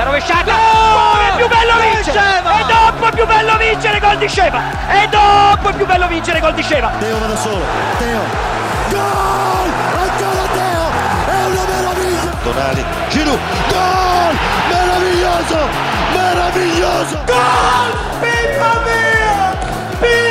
La rovesciata! Oh, è più bello vincere! E dopo è più bello vincere gol di Sceva! E dopo è più bello vincere gol di Sceva! Teo va da solo, Teo! Gol! Ancora Teo! È una meraviglia! Tonali, Giroud, gol! Meraviglioso! Meraviglioso! Gol! Pippa mia! Pippa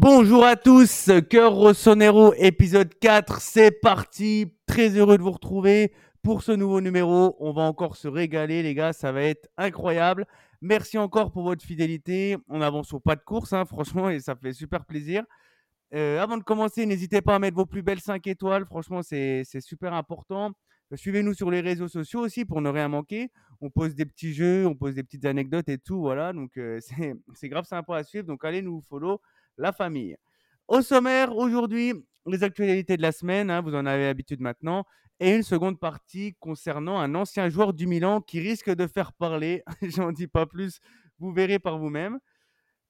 Bonjour à tous, Cœur Rossonero, épisode 4, c'est parti. Très heureux de vous retrouver pour ce nouveau numéro. On va encore se régaler, les gars, ça va être incroyable. Merci encore pour votre fidélité. On avance au pas de course, hein, franchement, et ça fait super plaisir. Euh, avant de commencer, n'hésitez pas à mettre vos plus belles 5 étoiles, franchement, c'est super important. Suivez-nous sur les réseaux sociaux aussi pour ne rien manquer. On pose des petits jeux, on pose des petites anecdotes et tout, voilà. Donc, euh, c'est grave sympa à suivre. Donc, allez nous follow la famille. Au sommaire, aujourd'hui, les actualités de la semaine, hein, vous en avez l'habitude maintenant, et une seconde partie concernant un ancien joueur du Milan qui risque de faire parler. J'en dis pas plus, vous verrez par vous-même.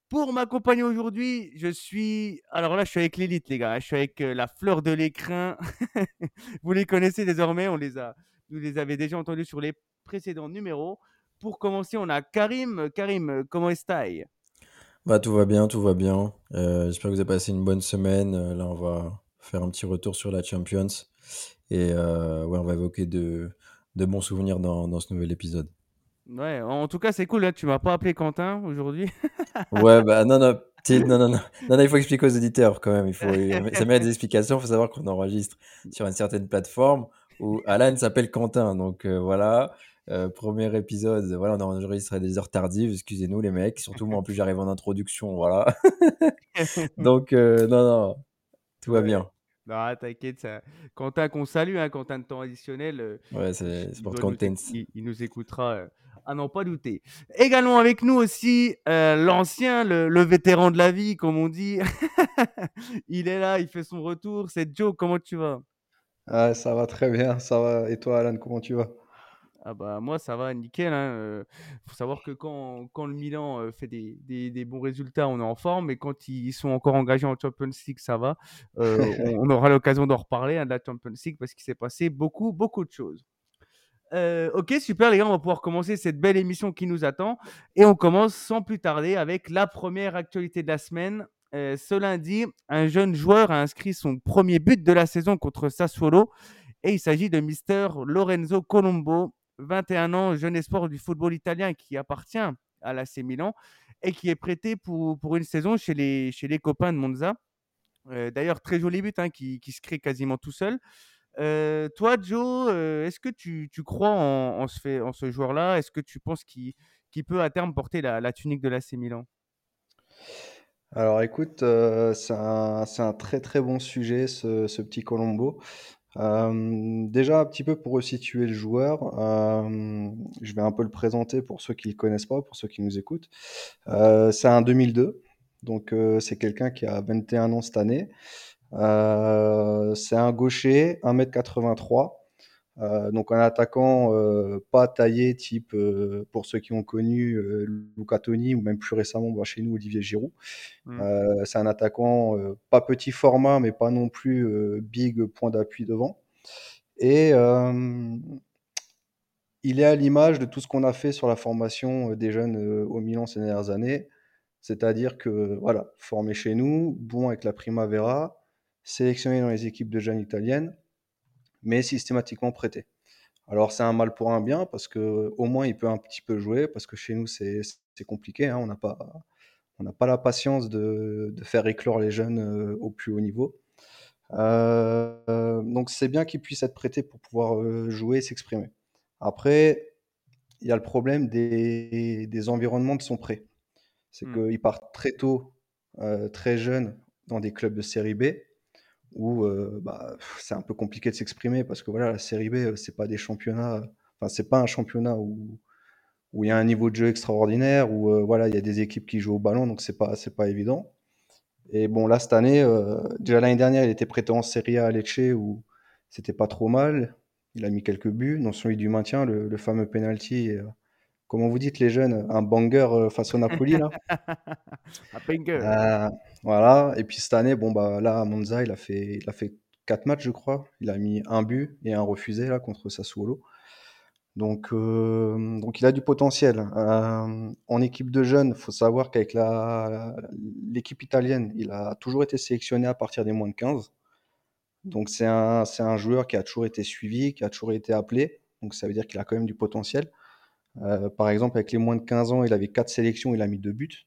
Pour m'accompagner aujourd'hui, je suis. Alors là, je suis avec l'élite, les gars. hein. Je suis avec euh, la fleur de l'écrin. vous les connaissez désormais, on les a... vous les avez déjà entendus sur les précédents numéros. Pour commencer, on a Karim. Karim, comment est-ce Bah, tout va bien, tout va bien. Euh, j'espère que vous avez passé une bonne semaine. Euh, là, on va faire un petit retour sur la Champions. Et euh, ouais, on va évoquer de, de bons souvenirs dans, dans ce nouvel épisode. Ouais, en tout cas, c'est cool. Là, tu m'as pas appelé Quentin aujourd'hui. Ouais, bah non, non, petit- non, non, non, non, non, il faut expliquer aux auditeurs quand même. Il faut, ça mérite des explications. Il faut savoir qu'on enregistre sur une certaine plateforme où Alan s'appelle Quentin. Donc euh, voilà, Euh, premier épisode. Voilà, on enregistre à des heures tardives. Excusez-nous les mecs. Surtout moi, en plus, j'arrive en introduction. Voilà. Donc euh, non, non, tout va bien. Non, t'inquiète, ça... Quentin qu'on salue, hein, Quentin de temps additionnel. euh, Ouais, c'est il c'est pour doit nous content. éc- il, il nous écoutera, euh, à n'en pas douter. Également avec nous aussi euh, l'ancien, le, le vétéran de la vie, comme on dit. il est là, il fait son retour. C'est Joe, comment tu vas? Ah, ça va très bien, ça va. Et toi, Alan, comment tu vas? Ah bah moi ça va nickel. Hein. euh, faut savoir que quand, quand le Milan euh, fait des, des- des bons résultats, on est en forme, mais quand ils sont encore engagés en Champions League, ça va. Euh, on, on aura l'occasion d'en reparler hein, de la Champions League parce qu'il s'est passé beaucoup, beaucoup de choses. Ok, super les gars, on va pouvoir commencer cette belle émission qui nous attend. Et on commence sans plus tarder avec la première actualité de la semaine. Ce lundi, un jeune joueur a inscrit son premier but de la saison contre Sassuolo. Et il s'agit de Mister Lorenzo Colombo, 21 ans, jeune espoir du football italien qui appartient à l'AC Milan et qui est prêté pour, pour une saison chez les, chez les copains de Monza. Euh, D'ailleurs, très joli but hein, qui, qui se crée quasiment tout seul. Euh, toi, Joe, euh, est-ce que tu, tu crois en, en ce, en ce joueur-là? Est-ce que tu penses qu'il qu'il peut à terme porter la, la tunique de l'AC Milan? Alors écoute, c'est un, un très très bon sujet, ce, ce petit Colombo. Euh, déjà, un petit peu pour resituer le joueur, euh, je vais un peu le présenter pour ceux qui le connaissent pas, pour ceux qui nous écoutent. Euh, c'est un 2002, donc c'est quelqu'un qui a 21 ans cette année. C'est un gaucher, 1m83. Euh, donc un attaquant euh, pas taillé type euh, pour ceux qui ont connu euh, Luca Toni ou même plus récemment bah, chez nous Olivier Giroud. Mm. Euh, c'est un attaquant euh, pas petit format mais pas non plus euh, big point d'appui devant. Et euh, il est à l'image de tout ce qu'on a fait sur la formation euh, des jeunes euh, au Milan ces dernières années. C'est-à-dire que voilà, formé chez nous, bon avec la Primavera, sélectionné dans les équipes de jeunes italiennes mais systématiquement prêté. Alors c'est un mal pour un bien parce que au moins il peut un petit peu jouer parce que chez nous c'est c'est compliqué, hein, on n'a pas on n'a pas la patience de, de faire éclore les jeunes euh, au plus haut niveau. Euh, donc c'est bien qu'il puisse être prêté pour pouvoir euh, jouer et s'exprimer. Après, il y a le problème des, des environnements de son prêt. C'est Mm. qu'il part très tôt, très jeune, dans des clubs de série B où bah, c'est un peu compliqué de s'exprimer parce que voilà, la série B, c'est pas des championnats, enfin, c'est pas un championnat où, où il y a un niveau de jeu extraordinaire, où voilà, il y a des équipes qui jouent au ballon, donc c'est pas, c'est pas évident. Et bon, là, cette année, déjà l'année dernière, il était prêté en Serie A à Lecce où c'était pas trop mal. Il a mis quelques buts, dont celui du maintien, le, le fameux penalty. euh, comment vous dites les jeunes, un banger euh, face au Napoli là. Un banger. Euh, voilà. Et puis cette année, bon bah là à Monza, il a fait, il a fait quatre matchs, je crois. Il a mis un but et un refusé là contre Sassuolo. Donc, euh, donc il a du potentiel. Euh, en équipe de jeunes, faut savoir qu'avec la, l'équipe italienne, il a toujours été sélectionné à partir des moins de 15. Donc c'est un, c'est un joueur qui a toujours été suivi, qui a toujours été appelé. Donc ça veut dire qu'il a quand même du potentiel. Euh, par exemple, avec les moins de 15 ans, il avait quatre sélections, il a mis deux buts.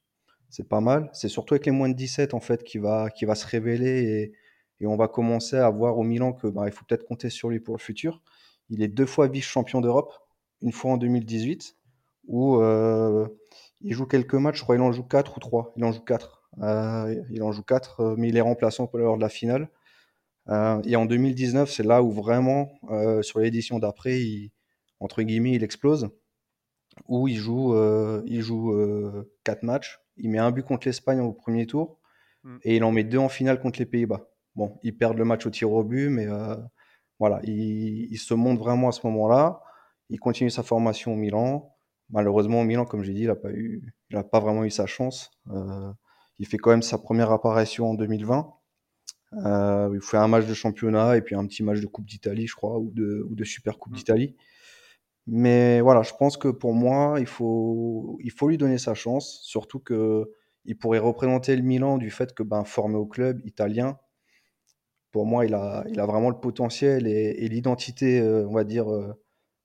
C'est pas mal. C'est surtout avec les moins de 17 en fait qui va, va se révéler et, on va commencer à voir au Milan que bah, il faut peut-être compter sur lui pour le futur. Il est deux fois vice-champion d'Europe, une fois en 2018, où euh, il joue quelques matchs, je crois qu'il en joue quatre ou trois. Il en joue quatre. Euh, il en joue quatre, euh, mais il est remplaçant lors de la finale. Euh, et en 2019, c'est là où vraiment, sur l'édition d'après, il, entre guillemets, il explose, où il joue, euh, il joue euh, quatre matchs. Il met un but contre l'Espagne au premier tour Mm. et il en met deux en finale contre les Pays-Bas. Bon, ils perdent le match au tir au but, mais euh, voilà, il, il se montre vraiment à ce moment-là. Il continue sa formation au Milan. Malheureusement, au Milan, comme j'ai dit, il n'a pas eu, il a pas vraiment eu sa chance. Euh, il fait quand même sa première apparition en 2020. Euh, il fait un match de championnat et puis un petit match de Coupe d'Italie, je crois, ou de, ou de Super Coupe Mm. d'Italie. Mais voilà, je pense que pour moi, il faut, il faut lui donner sa chance, surtout que il pourrait représenter le Milan du fait que ben, formé au club italien, pour moi, il a, il a vraiment le potentiel et, l'identité, euh, on va dire, euh,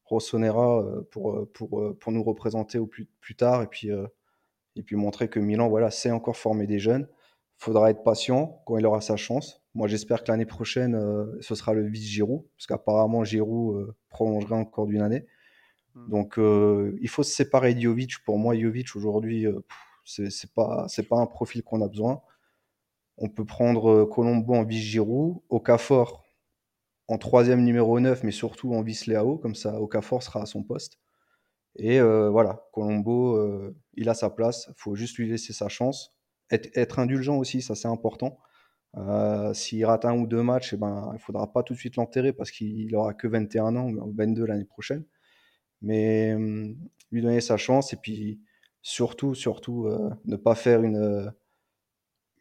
Rossonera euh, pour, pour, pour nous représenter au plus, plus tard et puis, et puis montrer que Milan, voilà, sait encore former des jeunes. Faudra être patient quand il aura sa chance. Moi, j'espère que l'année prochaine, ce sera le vice Giroud, parce qu'apparemment, Giroud prolongerait encore d'une année. Mm. Donc, il faut se séparer de Jovic. Pour moi, Jovic, aujourd'hui, c'est c'est pas, pas un profil qu'on a besoin. On peut prendre Colombo en vice Giroud, Okafor en troisième numéro 9, mais surtout en vice Leao, comme ça, Okafor sera à son poste. Et voilà, Colombo, il a sa place, il faut juste lui laisser sa chance. Être, être indulgent aussi, ça c'est important. Euh, S'il rate un ou deux matchs, eh ben, il ne faudra pas tout de suite l'enterrer parce qu'il aura que 21 ans, ou 22 l'année prochaine. Mais hum, lui donner sa chance et puis surtout, surtout, euh, ne pas faire une,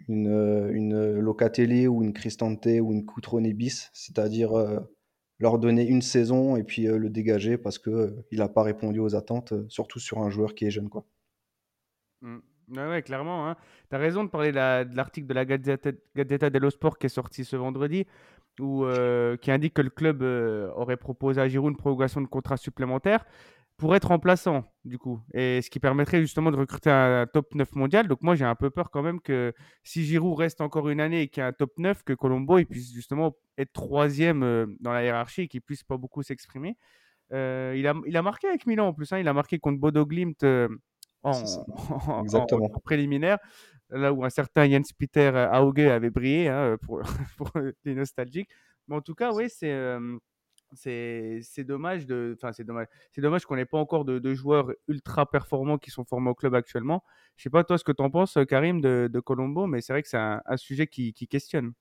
une, une Locatelli ou une Cristante ou une Cutrone bis, c'est-à-dire euh, leur donner une saison et puis euh, le dégager parce euh, il n'a pas répondu aux attentes, euh, surtout sur un joueur qui est jeune, quoi. Mm. Ouais, ouais, clairement. Hein. Tu as raison de parler de l'article de la Gazzetta, Gazzetta dello Sport qui est sorti ce vendredi, où, euh, qui indique que le club euh, aurait proposé à Giroud une prolongation de contrat supplémentaire pour être remplaçant, du coup. Et ce qui permettrait justement de recruter un top 9 mondial. Donc moi, j'ai un peu peur quand même que si Giroud reste encore une année et qu'il y a un top 9, que Colombo il puisse justement être troisième euh, dans la hiérarchie et qu'il puisse pas beaucoup s'exprimer. Il, a, il a marqué avec Milan en plus. hein. Il a marqué contre Bodo Glimt en préliminaire, là où un certain Jens Peter euh, Auge avait brillé hein, pour, pour les nostalgiques. Mais en tout cas, oui, c'est euh, dommage dommage, dommage qu'on n'ait pas encore de, joueurs ultra performants qui sont formés au club actuellement. Je sais pas toi ce que tu en penses, Karim de, de Colombo, mais c'est vrai que c'est un, sujet qui, qui questionne.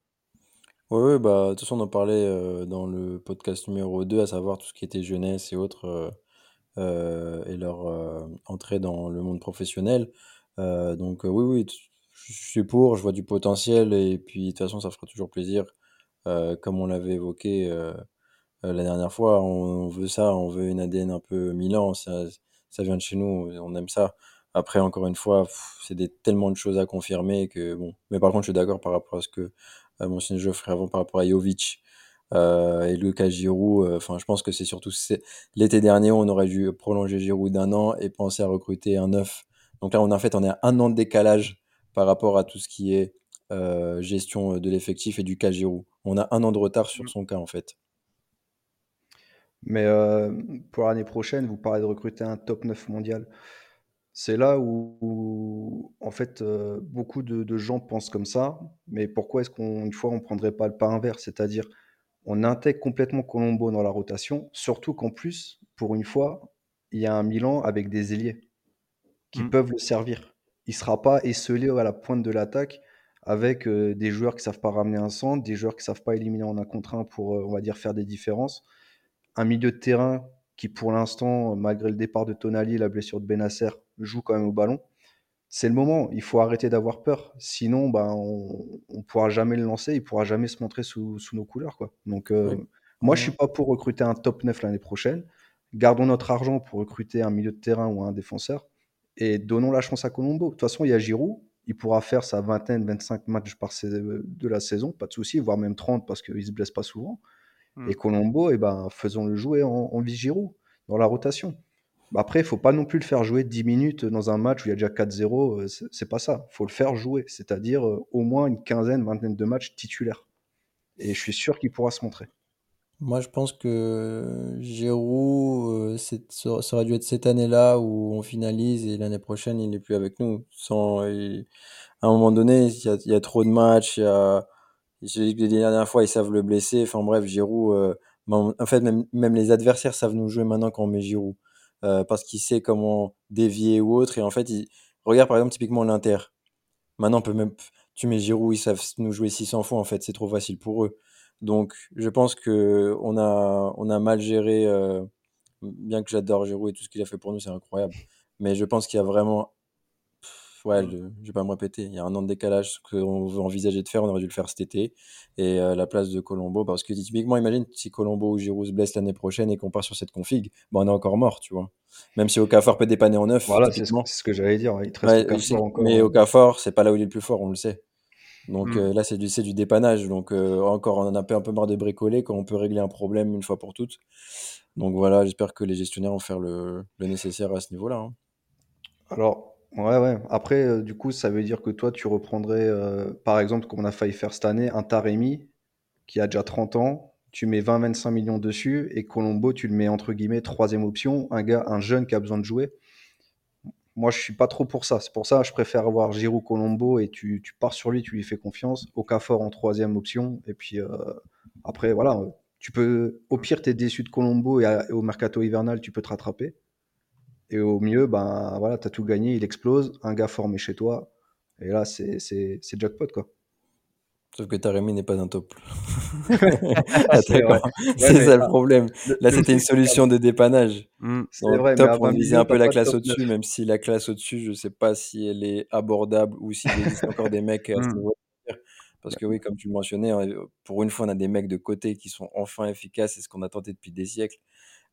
Ouais, ouais, bah, de toute façon, on en parlait euh, dans le podcast numéro 2, à savoir tout ce qui était jeunesse et autres, euh, euh, et leur euh, entrée dans le monde professionnel. Euh, donc, euh, oui, oui, je suis pour, je vois du potentiel, et puis de toute façon, ça fera toujours plaisir, euh, comme on l'avait évoqué euh, euh, la dernière fois, on, veut ça, on veut une ADN un peu Milan, ça, ça vient de chez nous, on aime ça. Après, encore une fois, c'est tellement de choses à confirmer que bon. Mais par contre, je suis d'accord par rapport à ce que euh, mentionné Geoffrey avant par rapport à Jovic euh, et Lucas Giroud. Enfin, je pense que c'est surtout l'été dernier, on aurait dû prolonger Giroud d'un an et penser à recruter un neuf. Donc là, on en fait, on est à un an de décalage par rapport à tout ce qui est euh, gestion de l'effectif et du cas Giroud. On a un an de retard sur Mm. son cas en fait. Mais euh, pour l'année prochaine, vous parlez de recruter un top 9 mondial. C'est là où, où, en fait, euh, beaucoup de, de gens pensent comme ça. Mais pourquoi est-ce qu'une fois, on ne prendrait pas le pas inverse? C'est-à-dire, on intègre complètement Colombo dans la rotation, surtout qu'en plus, pour une fois, il y a un Milan avec des ailiers qui Mm. peuvent le servir. Il ne sera pas esselé à la pointe de l'attaque avec euh, des joueurs qui ne savent pas ramener un centre, des joueurs qui ne savent pas éliminer en un contre un pour, euh, on va dire, faire des différences. un milieu de terrain qui, pour l'instant, malgré le départ de Tonali, la blessure de Benasser, joue quand même au ballon. C'est le moment, il faut arrêter d'avoir peur. Sinon, ben, on ne pourra jamais le lancer, il ne pourra jamais se montrer sous, sous nos couleurs. Quoi. Donc, euh, Oui. moi, je suis pas pour recruter un top 9 l'année prochaine. Gardons notre argent pour recruter un milieu de terrain ou un défenseur et donnons la chance à Colombo. De toute façon, il y a Giroud, il pourra faire sa vingtaine, 25 matchs par de la saison, pas de souci, voire même 30 parce qu'il ne se blesse pas souvent. Hmm. Et Colombo, eh ben, faisons-le jouer en, en vice-Giroud, dans la rotation. Après, il faut pas non plus le faire jouer 10 minutes dans un match où il y a déjà 4-0. euh, c'est- C'est pas ça. Il faut le faire jouer, c'est-à-dire euh, au moins une quinzaine, vingtaine de matchs titulaires. Et je suis sûr qu'il pourra se montrer. Moi, je pense que Giroud, euh, ça aurait dû être cette année-là où on finalise et l'année prochaine, il n'est plus avec nous. Sans, à un moment donné, il y a, trop de matchs. Il y a, j'ai dit la dernière fois, ils savent le blesser. Enfin bref, Giroud, euh, ben, en fait, même, les adversaires savent nous jouer maintenant quand on met Giroud. Euh, parce qu'il sait comment dévier ou autre. Et en fait, regarde par exemple typiquement l'Inter. Maintenant, tu mets Giroud, ils savent nous jouer 600 fois, en fait, c'est trop facile pour eux. Donc, je pense que on a, on a mal géré, euh, bien que j'adore Giroud et tout ce qu'il a fait pour nous, c'est incroyable. Mais je pense qu'il y a vraiment, pff, ouais, je, je vais pas me répéter, il y a un an de décalage, ce qu'on veut envisager de faire, on aurait dû le faire cet été. Et euh, la place de Colombo, parce que typiquement, imagine si Colombo ou Giroud se blesse l'année prochaine et qu'on part sur cette config, bon, on est encore mort, tu vois. Même si Okafor peut dépanner en neuf, Voilà, c'est ce, que j'allais dire. Il te reste Ouais, sort encore. mais euh. Okafor, c'est pas là où il est le plus fort, on le sait. Donc Mm. euh, là, c'est du, c'est du dépannage. Donc euh, encore, on en a un peu, un peu marre de bricoler quand on peut régler un problème une fois pour toutes. Donc voilà, j'espère que les gestionnaires vont faire le, le nécessaire à ce niveau-là. hein. Alors, ouais, ouais. Après, euh, du coup, ça veut dire que toi, tu reprendrais, euh, par exemple, comme on a failli faire cette année, un Taremi qui a déjà 30 ans. Tu mets 20-25 millions dessus et Colombo, tu le mets entre guillemets troisième option, un gars, un jeune qui a besoin de jouer. Moi, je suis pas trop pour ça. C'est pour ça que je préfère avoir Giroud Colombo et tu, pars sur lui, tu lui fais confiance. Okafor en troisième option. Et puis euh, après, voilà, euh, tu peux, au pire, tu es déçu de Colombo et, au mercato hivernal, tu peux te rattraper. Et au mieux, ben voilà, tu as tout gagné, il explose, un gars formé chez toi. Et là, c'est jackpot, quoi. Sauf que Taremi n'est pas un top. Ah, c'est ça le problème. Là, c'était une solution de dépannage. Mm. c'est Donc, vrai, top, on 20 visait un peu la classe au-dessus, 9. même si la classe au-dessus, je sais pas si elle est abordable ou s'il existe encore des mecs à ce Mm. niveau. Parce que oui, comme tu le mentionnais, pour une fois, on a des mecs de côté qui sont enfin efficaces, c'est ce qu'on attendait depuis des siècles.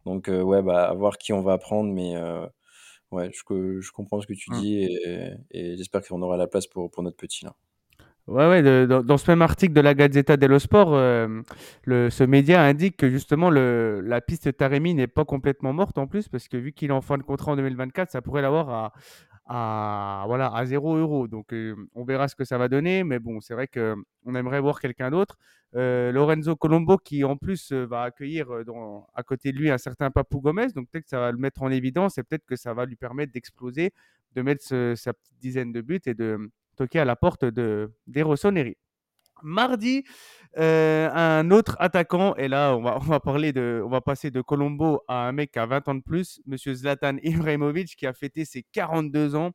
Donc, euh, ouais, bah, à voir qui on va prendre, mais euh, ouais, je, je comprends ce que tu Mm. dis et, et j'espère qu'on aura la place pour, pour notre petit là. Ouais, ouais, dans, ce même article de la Gazzetta dello Sport, euh, ce média indique que justement la piste Taremi n'est pas complètement morte en plus, parce que vu qu'il est en fin de contrat en 2024, ça pourrait l'avoir à, à, voilà, à 0 euros. Donc euh, on verra ce que ça va donner, mais bon, c'est vrai qu'on aimerait voir quelqu'un d'autre. Euh, Lorenzo Colombo qui en plus va accueillir à côté de lui un certain Papou Gomez, donc peut-être que ça va le mettre en évidence et peut-être que ça va lui permettre d'exploser, de mettre sa petite dizaine de buts et de toquer à la porte de, des Rossoneri. Mardi, euh, un autre attaquant, et là on va, on va parler de, on va passer de Colombo à un mec a 20 ans de plus, Monsieur Zlatan Ibrahimovic, qui a fêté ses 42 ans.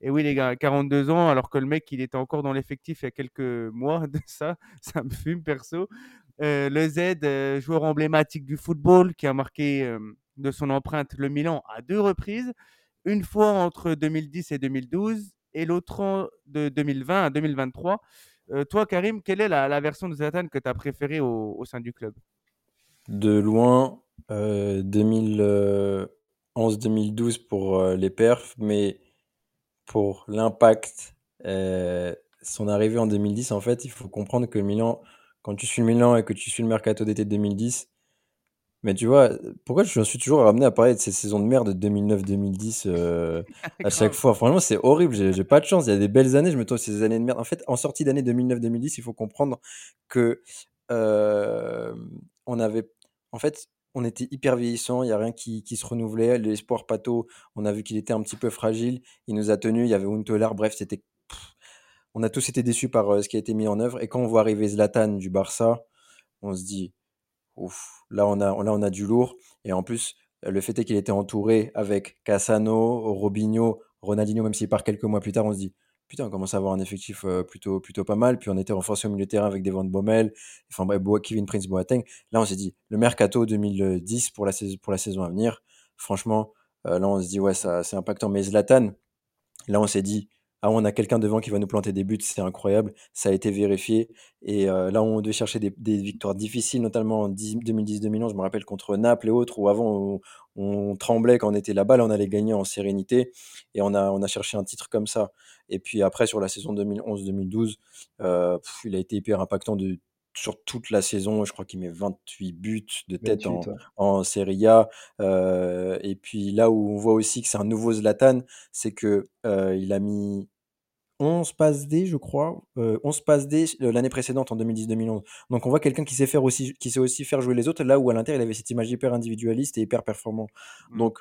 Et oui les gars, 42 ans, alors que le mec il était encore dans l'effectif il y a quelques mois de ça, ça me fume perso. Euh, le Z, euh, joueur emblématique du football, qui a marqué de son empreinte le Milan à deux reprises, une fois entre 2010 et 2012, et l'autre de 2020 à 2023. Euh, toi, Karim, quelle est la, version de Zlatan que tu as préférée au, sein du club? De loin, euh, 2011-2012 pour euh, les perfs, mais pour l'impact, euh, son arrivée en 2010, en fait, il faut comprendre que Milan, quand tu suis le Milan et que tu suis le mercato d'été de 2010, mais tu vois, pourquoi je suis toujours ramené à parler de ces saisons de merde de 2009-2010 euh, à chaque fois? Franchement, c'est horrible, j'ai pas de chance. Il y a des belles années, je me trouve ces années de merde. En fait, en sortie d'année 2009-2010, il faut comprendre que euh, on avait, en fait, on était hyper vieillissant, il y a rien qui, qui se renouvelait. L'espoir Pato, on a vu qu'il était un petit peu fragile, il nous a tenus. Il y avait Huntelaar, bref, c'était, on a tous été déçus par euh, ce qui a été mis en œuvre. Et quand on voit arriver Zlatan du Barça, on se dit, ouf, là on a, là on a du lourd. Et en plus, le fait est qu'il était entouré avec Cassano, Robinho, Ronaldinho, même s'il part quelques mois plus tard, on se dit, putain, on commence à avoir un effectif euh, plutôt, plutôt pas mal. Puis on était renforcé au milieu terrain avec Devon Bommel, enfin Kevin Prince Boateng. Là, on s'est dit, le mercato 2010 pour la, saison, pour la saison à venir, franchement, euh, là, on se dit, ouais, ça, c'est impactant. Mais Zlatan, là, on s'est dit, ah, on a quelqu'un devant qui va nous planter des buts, c'est incroyable. Ça a été vérifié. Et euh, là, on devait chercher des, victoires difficiles, notamment en 2010-2011. Je me rappelle contre Naples et autres, où avant, on, tremblait quand on était là-bas. Là, on allait gagner en sérénité. Et on a, on a cherché un titre comme ça. Et puis après, sur la saison 2011-2012, euh, il a été hyper impactant de, sur toute la saison. Je crois qu'il met 28 buts de tête en, en, Serie A. Euh, et puis là où on voit aussi que c'est un nouveau Zlatan, c'est que il a mis 11 passes D, je crois, 11 passes D l'année précédente en 2010-2011. Donc on voit quelqu'un qui sait faire aussi, qui sait aussi faire jouer les autres, là où à l'intérieur il avait cette image hyper individualiste et hyper performant. Mmh. Donc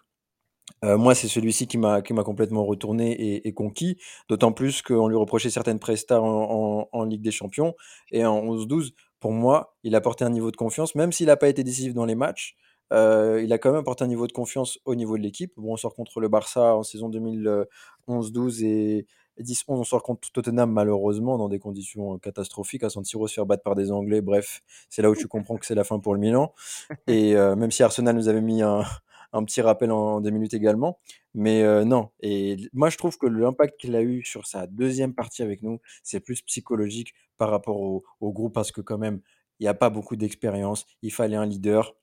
moi, c'est celui-ci qui m'a complètement retourné et, conquis. D'autant plus qu'on lui reprochait certaines prestats en, Ligue des Champions et en 11-12. Pour moi, il a porté un niveau de confiance, même s'il n'a pas été décisif dans les matchs. il a quand même apporté un niveau de confiance au niveau de l'équipe. Bon, on sort contre le Barça en saison 2011-12 et 10-11, on sort contre Tottenham malheureusement dans des conditions catastrophiques, à San Siro se faire battre par des Anglais. Bref, c'est là où tu comprends que c'est la fin pour le Milan. Et même si Arsenal nous avait mis un, petit rappel en, deux minutes également. Mais non, et moi je trouve que l'impact qu'il a eu sur sa deuxième partie avec nous, c'est plus psychologique par rapport au, au groupe parce que quand même, il n'y a pas beaucoup d'expérience, il fallait un leader.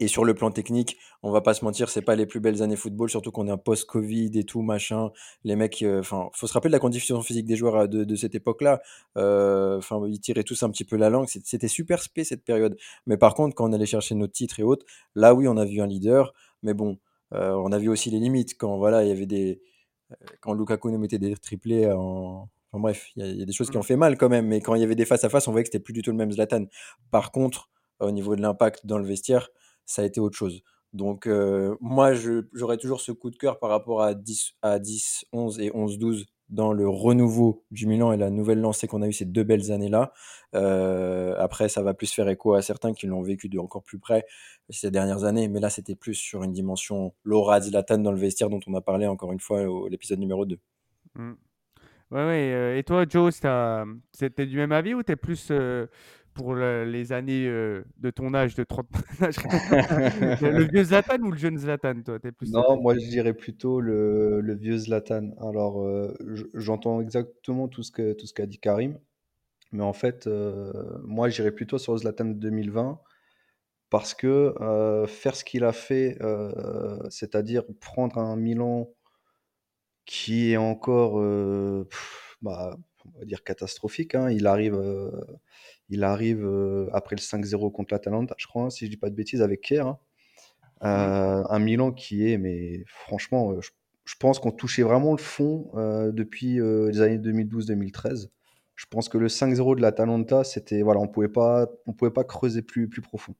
Et sur le plan technique, on va pas se mentir, c'est pas les plus belles années football, surtout qu'on est un post-Covid et tout, machin. Les mecs, euh, enfin, faut se rappeler de la condition physique des joueurs euh, de, cette époque-là. Euh, enfin, ils tiraient tous un petit peu la langue. C'était super spé cette période. Mais par contre, quand on allait chercher nos titres et autres, là oui, on a vu un leader. Mais bon, on a vu aussi les limites. Quand voilà, il y avait des, quand Lukaku nous mettait des triplés en, Enfin bref, il y, a des choses qui ont mmh. fait mal quand même, mais quand il y avait des face à face, on voyait que c'était plus du tout le même Zlatan. Par contre, au niveau de l'impact dans le vestiaire, ça a été autre chose. Donc, moi, j'aurais toujours ce coup de cœur par rapport à 10, à 10 11 et 11, 12 dans le renouveau du Milan et la nouvelle lancée qu'on a eu ces deux belles années-là. après, ça va plus faire écho à certains qui l'ont vécu de encore plus près ces dernières années, mais là, c'était plus sur une dimension Laura Zlatan dans le vestiaire dont on a parlé encore une fois au l'épisode numéro 2. Mmh. Ouais, ouais. et toi, Joe, c'était du même avis ou t'es plus pour les années euh, de ton âge de 30 Le vieux Zlatan ou le jeune Zlatan, toi plus Non, moi je dirais plutôt le, le vieux Zlatan. Alors, euh, j'entends exactement tout ce qu'a tout ce qu'a dit Karim, mais en fait, euh, moi j'irais plutôt sur le Zlatan de 2020 parce que faire ce qu'il a fait, c'est-à-dire prendre un Milan qui est encore, bah, on va dire catastrophique. Hein. Il arrive il arrive euh, après le 5-0 contre l'Atalanta, je crois, si je dis pas de bêtises, avec Kier. Hein. Euh, un Milan qui est, mais franchement, euh, je, pense qu'on touchait vraiment le fond depuis les années 2012-2013. Je pense que le 5-0 de l'Atalanta, c'était voilà, on pouvait pas, on pouvait pas creuser plus plus profond.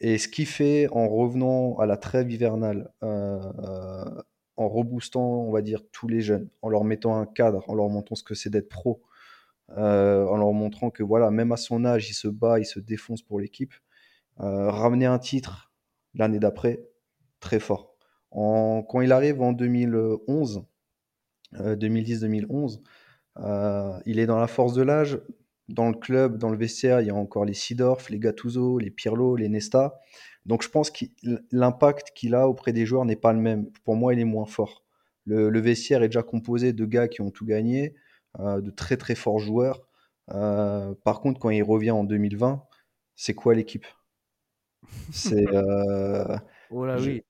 Et ce qui fait en revenant à la trêve hivernale, en reboostant, on va dire, tous les jeunes, en leur mettant un cadre, en leur montrant ce que c'est d'être pro, euh, en leur montrant que voilà, même à son âge, il se bat, il se défonce pour l'équipe. Euh, ramener un titre l'année d'après, très fort. quand il arrive en 2011, 2010-2011, euh, il est dans la force de l'âge. Dans le club, dans le vestiaire, il y a encore les Sidorf, les Gattuso, les Pirlo, les Nesta. Donc je pense que l'impact qu'il a auprès des joueurs n'est pas le même. Pour moi, il est moins fort. le, vestiaire est déjà composé de gars qui ont tout gagné. Euh, de très très forts joueurs. Euh, par contre, quand il revient en 2020, c'est quoi l'équipe? C'est euh, oh oui.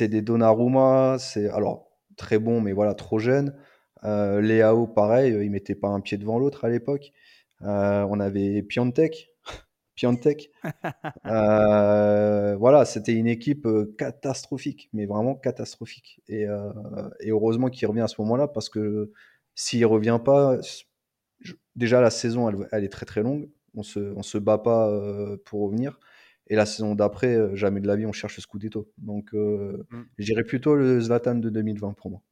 des Donnarumma, c'est alors très bon, mais voilà trop jeune. Euh, Léao, pareil, il mettait pas un pied devant l'autre à l'époque. on avait Piontek, Piontek. voilà, c'était une équipe catastrophique, mais vraiment catastrophique. Et, et heureusement qu'il revient à ce moment-là parce que s'il revient pas, déjà la saison, elle, est très très longue. On se, on se bat pas euh, pour revenir. Et la saison d'après, euh, jamais de la vie, on cherche le Scudetto. Donc, euh, mm. j'irais plutôt le Zlatan de 2020 pour moi.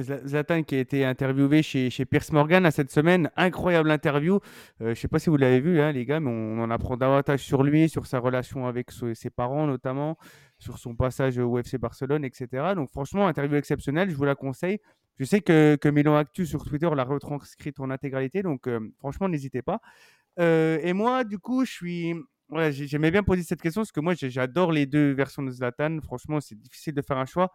Zlatan qui a été interviewé chez, chez Pierce Morgan à cette semaine. Incroyable interview. je ne sais pas si vous l'avez vu, hein, les gars, mais on, en apprend davantage sur lui, sur sa relation avec ses parents notamment, sur son passage au FC Barcelone, etc. Donc franchement, interview exceptionnelle, je vous la conseille Je sais que, que Milan Actu sur Twitter l'a retranscrite en intégralité, donc franchement, n'hésitez pas. et moi, du coup, je suis. J'aimais bien poser cette question parce que moi, j'adore les deux versions de Zlatan. Franchement, c'est difficile de faire un choix.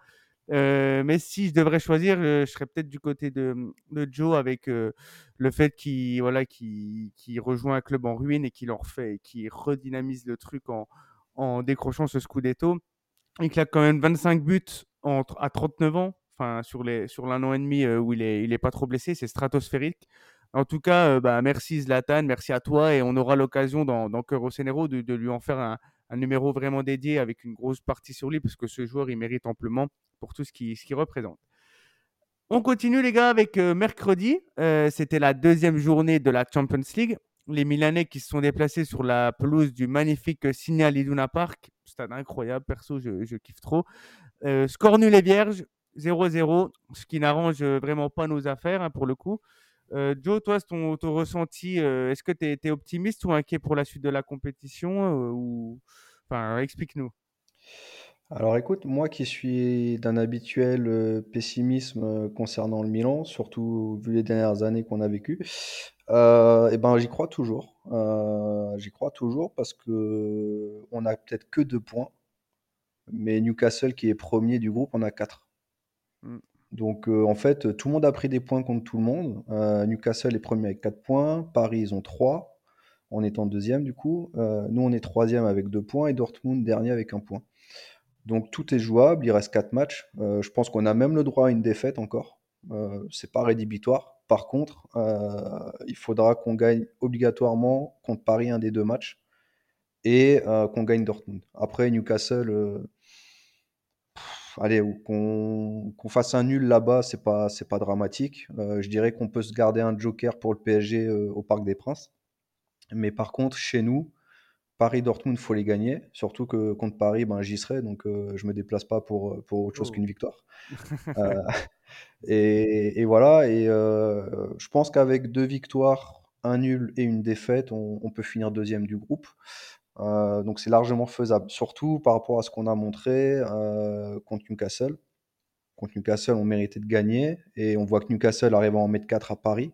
mais si je devrais choisir, je serais peut-être du côté de, de Joe avec le fait qu'il voilà, qui rejoint un club en ruine et qu'il en refait et qui redynamise le truc en, en décrochant ce Scudetto. Il claque quand même 25 buts entre, à 39 ans, sur les sur an et demi euh, où il est il est pas trop blessé, c'est stratosphérique. En tout cas, euh, bah, merci Zlatan, merci à toi et on aura l'occasion dans, dans Cœur de, de, lui en faire un, un, numéro vraiment dédié avec une grosse partie sur lui parce que ce joueur il mérite amplement pour tout ce qu'il ce représente. On continue les gars avec euh, mercredi. C'était la deuxième journée de la Champions League les Milanais qui se sont déplacés sur la pelouse du magnifique Signal Iduna Park. Stade incroyable, perso, je, kiffe trop. Euh, score nul et vierge, 0-0, ce qui n'arrange vraiment pas nos affaires hein, pour le coup. Joe, toi, ton, ton ressenti, est-ce que tu es, optimiste ou inquiet pour la suite de la compétition ou... enfin, Explique-nous. Alors écoute, moi qui suis d'un habituel pessimisme concernant le Milan, surtout vu les dernières années qu'on a vécues, eh ben j'y crois toujours. j'y crois toujours parce que on a peut-être que deux points, mais Newcastle qui est premier du groupe en a quatre. Mm. Donc en fait, tout le monde a pris des points contre tout le monde. Newcastle est premier avec quatre points, Paris ils ont trois, en étant deuxième du coup. nous on est troisième avec deux points et Dortmund dernier avec un point. Donc tout est jouable, il reste 4 matchs. Euh, je pense qu'on a même le droit à une défaite encore. Euh, c'est pas rédhibitoire. Par contre, euh, il faudra qu'on gagne obligatoirement contre Paris un des deux matchs et euh, qu'on gagne Dortmund. Après Newcastle, allez, qu'on fasse un nul là-bas, c'est pas c'est pas dramatique. je dirais qu'on peut se garder un joker pour le PSG au Parc des Princes. Mais par contre, chez nous, Paris-Dortmund, faut les gagner. Surtout que contre Paris, ben, j'y serai, donc euh, je me déplace pas pour, euh, pour autre chose oh. qu'une victoire. Euh, et, voilà, et je pense qu'avec deux victoires, un nul et une défaite, on, peut finir deuxième du groupe. Donc c'est largement faisable, surtout par rapport à ce qu'on a montré contre Newcastle. Contre Newcastle, on méritait de gagner, et on voit que Newcastle arrive en mettre 4 à Paris.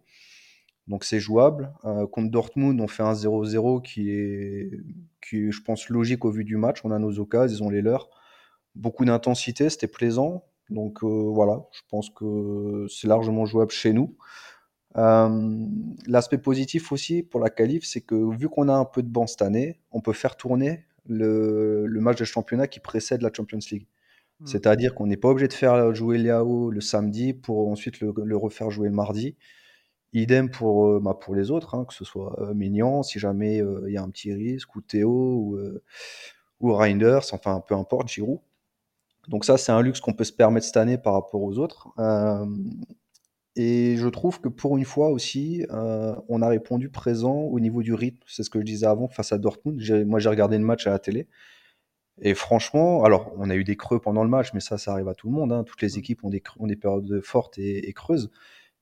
Donc c'est jouable. Euh, contre Dortmund, on fait un 0-0 qui est, qui je pense, logique au vu du match. On a nos occasions, ils ont les leurs. Beaucoup d'intensité, c'était plaisant. Donc euh, voilà, je pense que c'est largement jouable chez nous. Euh, l'aspect positif aussi pour la qualif, c'est que vu qu'on a un peu de banc cette année, on peut faire tourner le, le match de championnat qui précède la Champions League. Hmm. C'est-à-dire qu'on n'est pas obligé de faire jouer Léao le samedi pour ensuite le, le refaire jouer le mardi. Idem pour, euh, bah, pour les autres, hein, que ce soit euh, Mignon, si jamais euh, il y a un petit risque, ou Théo, ou, ou Reinders, enfin peu importe, Giroud. Donc ça, c'est un luxe qu'on peut se permettre cette année par rapport aux autres. Et je trouve que pour une fois aussi, on a répondu présent au niveau du rythme. C'est ce que je disais avant face à Dortmund. Moi, j'ai regardé le match à la télé. Et franchement, alors on a eu des creux pendant le match, mais ça, ça arrive à tout le monde. Hein. Toutes les équipes ont des, ont des périodes fortes et creuses.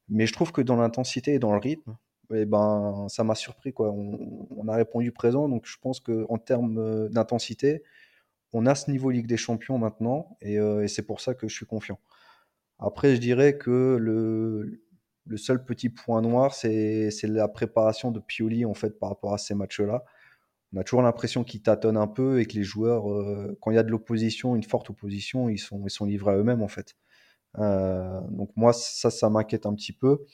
Mais je trouve que dans l'intensité et dans le rythme, eh ben, ça m'a surpris. Quoi. On, a répondu présent, donc je pense qu'en termes euh, d'intensité, on a ce niveau Ligue des Champions maintenant, euh, et, c'est pour ça que je suis confiant. Après, je dirais que le, seul petit point noir, c'est la préparation de Pioli en fait par rapport à ces matchs-là. On a toujours l'impression qu'il tâtonne un peu et que les joueurs, euh, quand il y a de l'opposition, une forte opposition, ils sont, ils sont livrés à eux-mêmes en fait. Euh, donc moi, ça, ça m'inquiète un petit peu.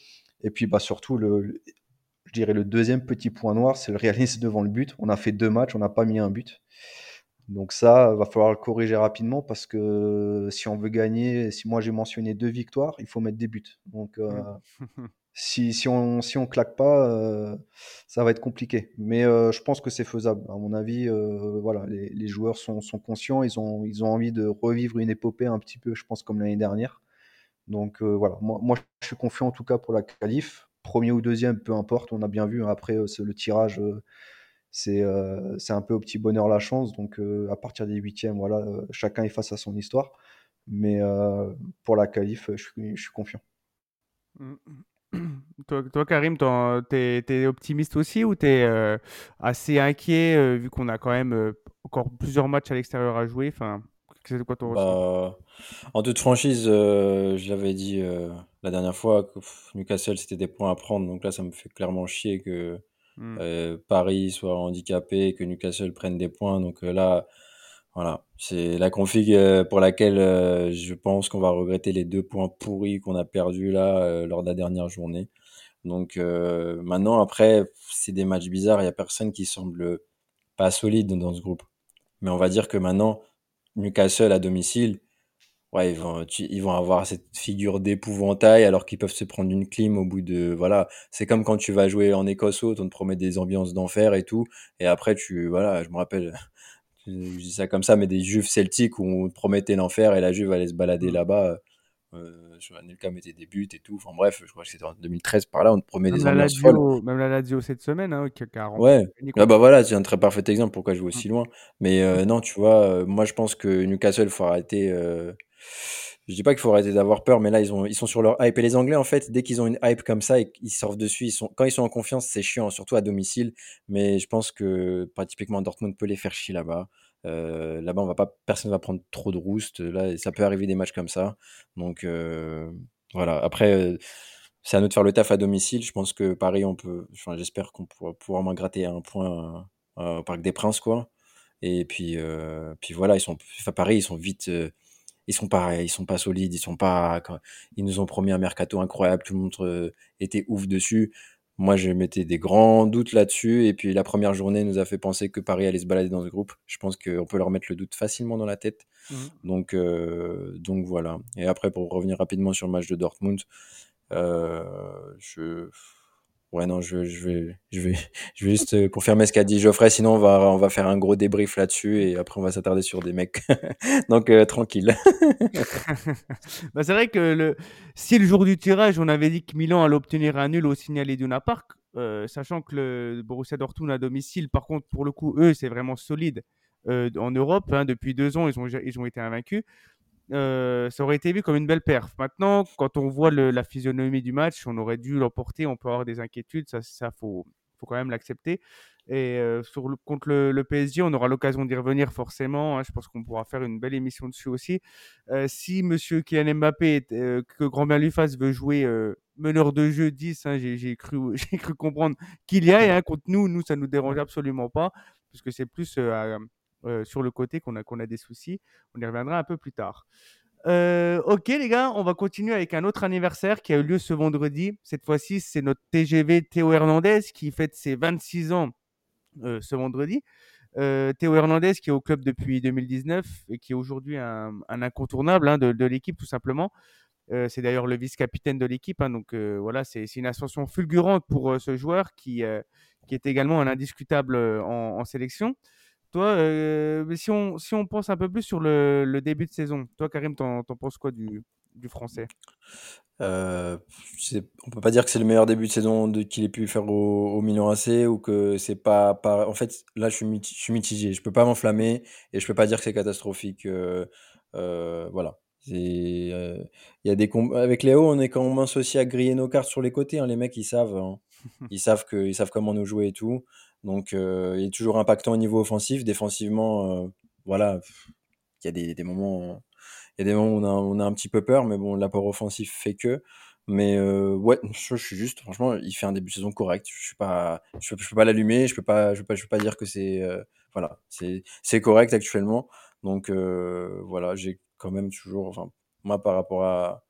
Et puis bah, surtout, le, je dirais le deuxième petit point noir, c'est le réalisme devant le but. On a fait deux matchs, on n'a pas mis un but. Donc ça, va falloir le corriger rapidement parce que si on veut gagner, si moi j'ai mentionné deux victoires, il faut mettre des buts. Donc euh, si, si, on si on claque pas, euh, ça va être compliqué. Mais je pense que c'est faisable. À mon avis, voilà, les, les, joueurs sont, sont, conscients, ils ont, ils ont envie de revivre une épopée un petit peu, je pense, comme l'année dernière. Donc euh, voilà, moi, moi, je suis confiant en tout cas pour la qualif. Premier ou deuxième, peu importe, on a bien vu. Hein. Après, euh, le tirage, euh, c'est c'est un peu au petit bonheur la chance. Donc à partir des huitièmes, voilà, chacun est face à son histoire. Mais pour la qualif, je suis, je suis confiant. Mmh, mmh. Toi, toi, Karim, tu es, optimiste aussi ou tu es assez inquiet vu qu'on a quand même encore plusieurs matchs à l'extérieur à jouer? Enfin, C'est quoi ton ressenti? Bah, en toute franchise, euh, je l'avais dit euh, la dernière fois que pff, Newcastle c'était des points à prendre. Donc là, ça me fait clairement chier que Hmm. euh, Paris soit handicapé, que Newcastle prenne des points. Donc euh, là, voilà, c'est la config euh, pour laquelle je pense qu'on va regretter les deux points pourris qu'on a perdus là lors de la dernière journée. Donc maintenant, après, c'est des matchs bizarres. Il y a personne qui semble pas solide dans ce groupe. Mais on va dire que maintenant, Newcastle à domicile, ouais, ils vont, tu- ils vont avoir cette figure d'épouvantail alors qu'ils peuvent se prendre une clim au bout de, voilà, c'est comme quand tu vas jouer en Écosse haute, on te promet des ambiances d'enfer et tout, et après tu, voilà, je me rappelle, je dis ça comme ça, mais des Juves celtiques où on te promettait l'enfer et la Juve allait se balader Mm. là-bas. Euh, Anelka mettait des buts et tout. Enfin bref, je crois que c'était en 2013 par là, on te promet Même des la, ambiances folles. Lazio, même la Lazio cette semaine, hein, qui a qui a remporté- Ouais, gagné ah bah voilà, c'est un très parfait exemple pourquoi je vais aussi Mm. loin. Mais euh, non, tu vois, euh, moi je pense que Newcastle, faut arrêter. euh, Je dis pas qu'il faut arrêter d'avoir peur, mais là ils ont, sont sur leur hype. Et les Anglais, en fait, dès qu'ils ont une hype comme ça et qu'ils surfent dessus, quand ils sont en confiance, c'est chiant, surtout à domicile. Mais je pense que, pas typiquement, Dortmund peut les faire chier là-bas. Euh, là-bas, on va pas, personne va prendre trop de rouste. Là, ça peut arriver des matchs comme ça. Donc euh, voilà. Après. euh, c'est à nous de faire le taf à domicile. Je pense que Paris, on peut. J'espère qu'on pourra pouvoir moins gratter un point au Parc des Princes, quoi. Et puis, puis voilà, ils sont. Enfin, Paris, ils sont vite. Ils sont pas, ils sont pas solides. Ils sont pas. Ils nous ont promis un mercato incroyable. Tout le monde euh, était ouf dessus. Moi, je mettais des grands doutes là-dessus. Et puis, la première journée nous a fait penser que Paris allait se balader dans ce groupe. Je pense qu'on peut leur mettre le doute facilement dans la tête. Mhm. Donc, euh, donc voilà. Et après, pour revenir rapidement sur le match de Dortmund, euh, je, ouais non, je, je vais, je vais, je vais juste euh, confirmer ce qu'a dit Geoffrey. Sinon, on va, on va faire un gros débrief là-dessus et après, on va s'attarder sur des mecs. donc euh, tranquille. Bah, c'est vrai que le... si le jour du tirage, on avait dit que Milan allait obtenir un nul au Signal Iduna Park, euh, sachant que le Borussia Dortmund à domicile, par contre, pour le coup, eux, c'est vraiment solide en Europe. hein, depuis deux ans, ils ont, ils ont été invaincus. Euh, ça aurait été vu comme une belle perf. Maintenant, quand on voit la physionomie du match, on aurait dû l'emporter. On peut avoir des inquiétudes, ça, ça faut, faut quand même l'accepter. Et euh, contre le, le PSG, on aura l'occasion d'y revenir forcément. hein. je pense qu'on pourra faire une belle émission dessus aussi. Euh, si Monsieur Kylian Mbappé, que grand bien lui fasse, veut jouer meneur de jeu 10, hein, j'ai cru, cru comprendre qu'il y a. hein, contre nous, nous, ça nous dérange absolument pas, parce que c'est plus euh, sur le côté qu'on a, des soucis. On y reviendra un peu plus tard. Euh, ok les gars, on va continuer avec un autre anniversaire qui a eu lieu ce vendredi. Cette fois-ci, c'est notre TGV Théo Hernandez qui fête ses 26 ans euh, ce vendredi. Euh, Théo Hernandez qui est au club depuis 2019 et qui est aujourd'hui un, incontournable hein, de, l'équipe tout simplement. C'est d'ailleurs le vice-capitaine de l'équipe, hein, donc voilà, c'est une ascension fulgurante pour ce joueur qui, est également un indiscutable en sélection. Toi, euh, mais si, on, si on pense un peu plus sur le, début de saison, toi Karim, t'en t'en penses quoi du, du français? Euh, c'est- on peut pas dire que c'est le meilleur début de saison qu'il ait pu faire au, au Milan AC ou que c'est pas, pas. En fait, là, je suis, miti- je suis mitigé. Je peux pas m'enflammer et je peux pas dire que c'est catastrophique. euh, euh, voilà. Euh, y a des avec Léo, on est quand même associé à griller nos cartes sur les côtés. hein. Les mecs, ils savent, hein. ils savent que, ils savent comment nous jouer et tout. Donc, euh, il est toujours impactant au niveau offensif. Défensivement, euh, voilà, il y a des, des moments. Il y a des moments où on a, on a un petit peu peur, mais bon, l'apport offensif fait que. Mais ouais, je, je suis juste, franchement, il fait un début de saison correct. Je suis pas, je, peux- je peux pas l'allumer, je peux pas, je peux pas, je peux pas dire que c'est, voilà, c'est, c'est correct actuellement. Donc euh, voilà, j'ai quand même toujours, enfin, moi par rapport à,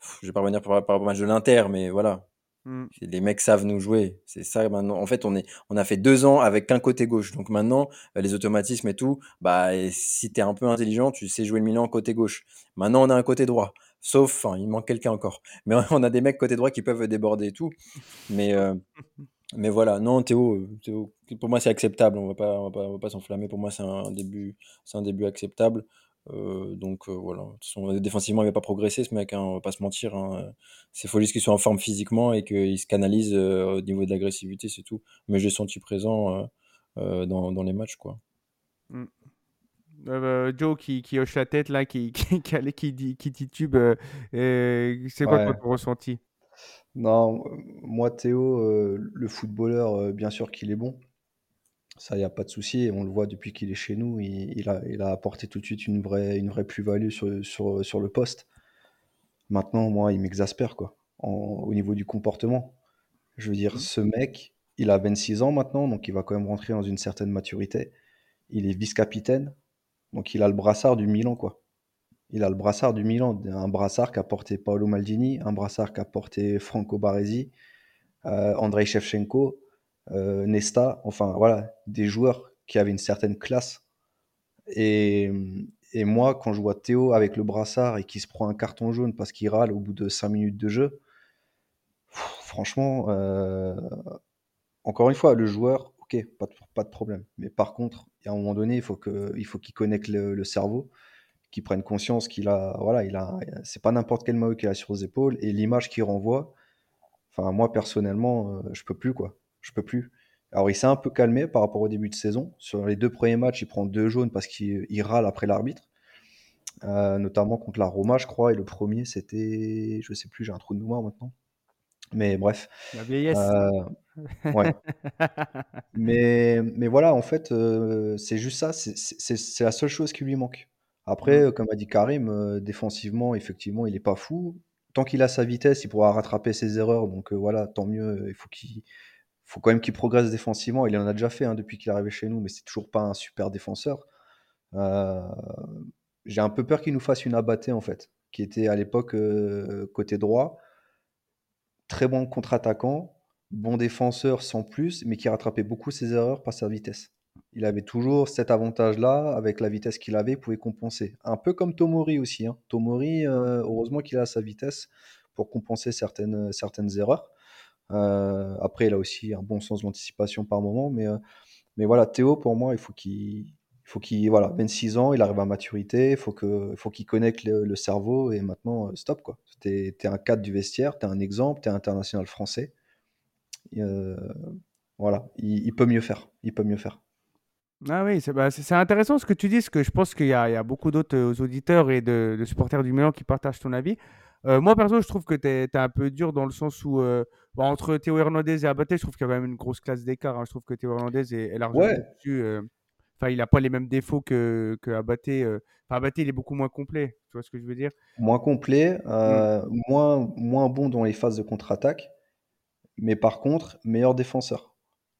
pff, je vais pas revenir par, rapport au match de l'Inter, mais voilà, Hmm. les mecs savent nous jouer. C'est ça maintenant. En fait, on est, on a fait deux ans avec qu'un côté gauche. Donc maintenant, euh, les automatismes et tout, bah, et si t'es un peu intelligent, tu sais jouer le Milan côté gauche. Maintenant, on a un côté droit. Sauf, enfin, il manque quelqu'un encore. Mais on a des mecs côté droit qui peuvent déborder et tout. Mais, euh, mais voilà. Non, Théo, Théo, pour moi, c'est acceptable. On va pas, on va pas, on va pas s'enflammer. Pour moi, c'est un début, c'est un début acceptable. Euh, donc euh, voilà. De toute façon, défensivement, il va pas progresser ce mec. Hein, on va pas se mentir. Hein. C'est faut juste qu'il soit en forme physiquement et qu'il se canalise euh, au niveau de l'agressivité, c'est tout. Mais j'ai senti présent euh, euh, dans, dans les matchs, quoi. Euh, bah, Joe qui, qui hoche la tête là, qui, qui, qui, allait- qui dit, qui titube, c'est quoi toi, Ouais. ton ressenti? Non, moi Théo, euh, le footballeur, euh, bien sûr qu'il est bon. Ça, il n'y a pas de souci. On le voit depuis qu'il est chez nous. Il, il a, il a apporté tout de suite une vraie, une vraie plus-value sur, sur, sur le poste. Maintenant, moi, il m'exaspère, quoi, en- au niveau du comportement. Je veux dire, ce mec, il a 26 ans maintenant, donc il va quand même rentrer dans une certaine maturité. Il est vice-capitaine, donc il a le brassard du Milan, quoi. Il a le brassard du Milan, un brassard qu'a porté Paolo Maldini, un brassard qu'a porté Franco Baresi, euh, Andrei Shevchenko, Nesta, enfin voilà, des joueurs qui avaient une certaine classe. Et, et moi, quand je vois Théo avec le brassard et qui se prend un carton jaune parce qu'il râle au bout de 5 minutes de jeu, franchement, euh, encore une fois, le joueur, ok, pas de, pas de problème. Mais par contre, à un moment donné, il faut que, il faut qu'il connecte le, le cerveau, qu'il prenne conscience qu'il a, voilà, il a, c'est pas n'importe quel maillot qu'il a sur les épaules et l'image qu'il renvoie. Enfin, moi personnellement, euh, je peux plus quoi, je peux plus. Alors, il s'est un peu calmé par rapport au début de saison. Sur les deux premiers matchs, il prend deux jaunes parce qu'il il râle après l'arbitre, euh, notamment contre la Roma, je crois. Et le premier, c'était, je sais plus, j'ai un trou de mémoire maintenant. Mais bref, La vieillesse. euh, ouais. Mais, mais voilà, en fait, euh, c'est juste ça. c'est la seule chose qui lui manque. Après, Mm. comme a dit Karim, défensivement, effectivement, il est pas fou. Tant qu'il a sa vitesse, il pourra rattraper ses erreurs. Donc voilà, tant mieux. Il faut qu'il faut quand même qu'il progresse défensivement. Il en a déjà fait hein, depuis qu'il est arrivé chez nous, mais c'est toujours pas un super défenseur. Euh, j'ai un peu peur qu'il nous fasse une abattée, en fait, qui était à l'époque euh, côté droit. Très bon contre-attaquant, bon défenseur sans plus, mais qui rattrapait beaucoup ses erreurs par sa vitesse. Il avait toujours cet avantage-là, avec la vitesse qu'il avait, il pouvait compenser. Un peu comme Tomori aussi. hein. Tomori, euh, heureusement qu'il a sa vitesse pour compenser certaines, certaines erreurs. Euh, après, il a aussi un bon sens de l'anticipation par moment. Mais, euh, mais voilà, Théo, pour moi, il faut qu'il. Il faut qu'il, voilà, 26 ans, il arrive à maturité, il faut que, il faut qu'il connecte le, cerveau et maintenant, euh, stop, quoi. T'es, t'es un cadre du vestiaire, t'es un exemple, t'es international français. Voilà, il, peut mieux faire, il peut mieux faire. Ah oui, c'est bah, intéressant ce que tu dis, parce que je pense qu'il y a, beaucoup d'autres auditeurs et de, de supporters du Milan qui partagent ton avis. Euh, moi, perso, je trouve que tu es, un peu dur dans le sens où, euh, bon, entre Théo Hernandez et Abaté, je trouve qu'il y a quand même une grosse classe d'écart. hein. Je trouve que Théo Hernandez est, est largement Ouais, au-dessus. euh, Enfin, il n'a pas les mêmes défauts que, que Abaté. Enfin, Abaté, il est beaucoup moins complet. Tu vois ce que je veux dire? moins complet, Mm. euh, moins, moins bon dans les phases de contre-attaque, mais par contre, meilleur défenseur.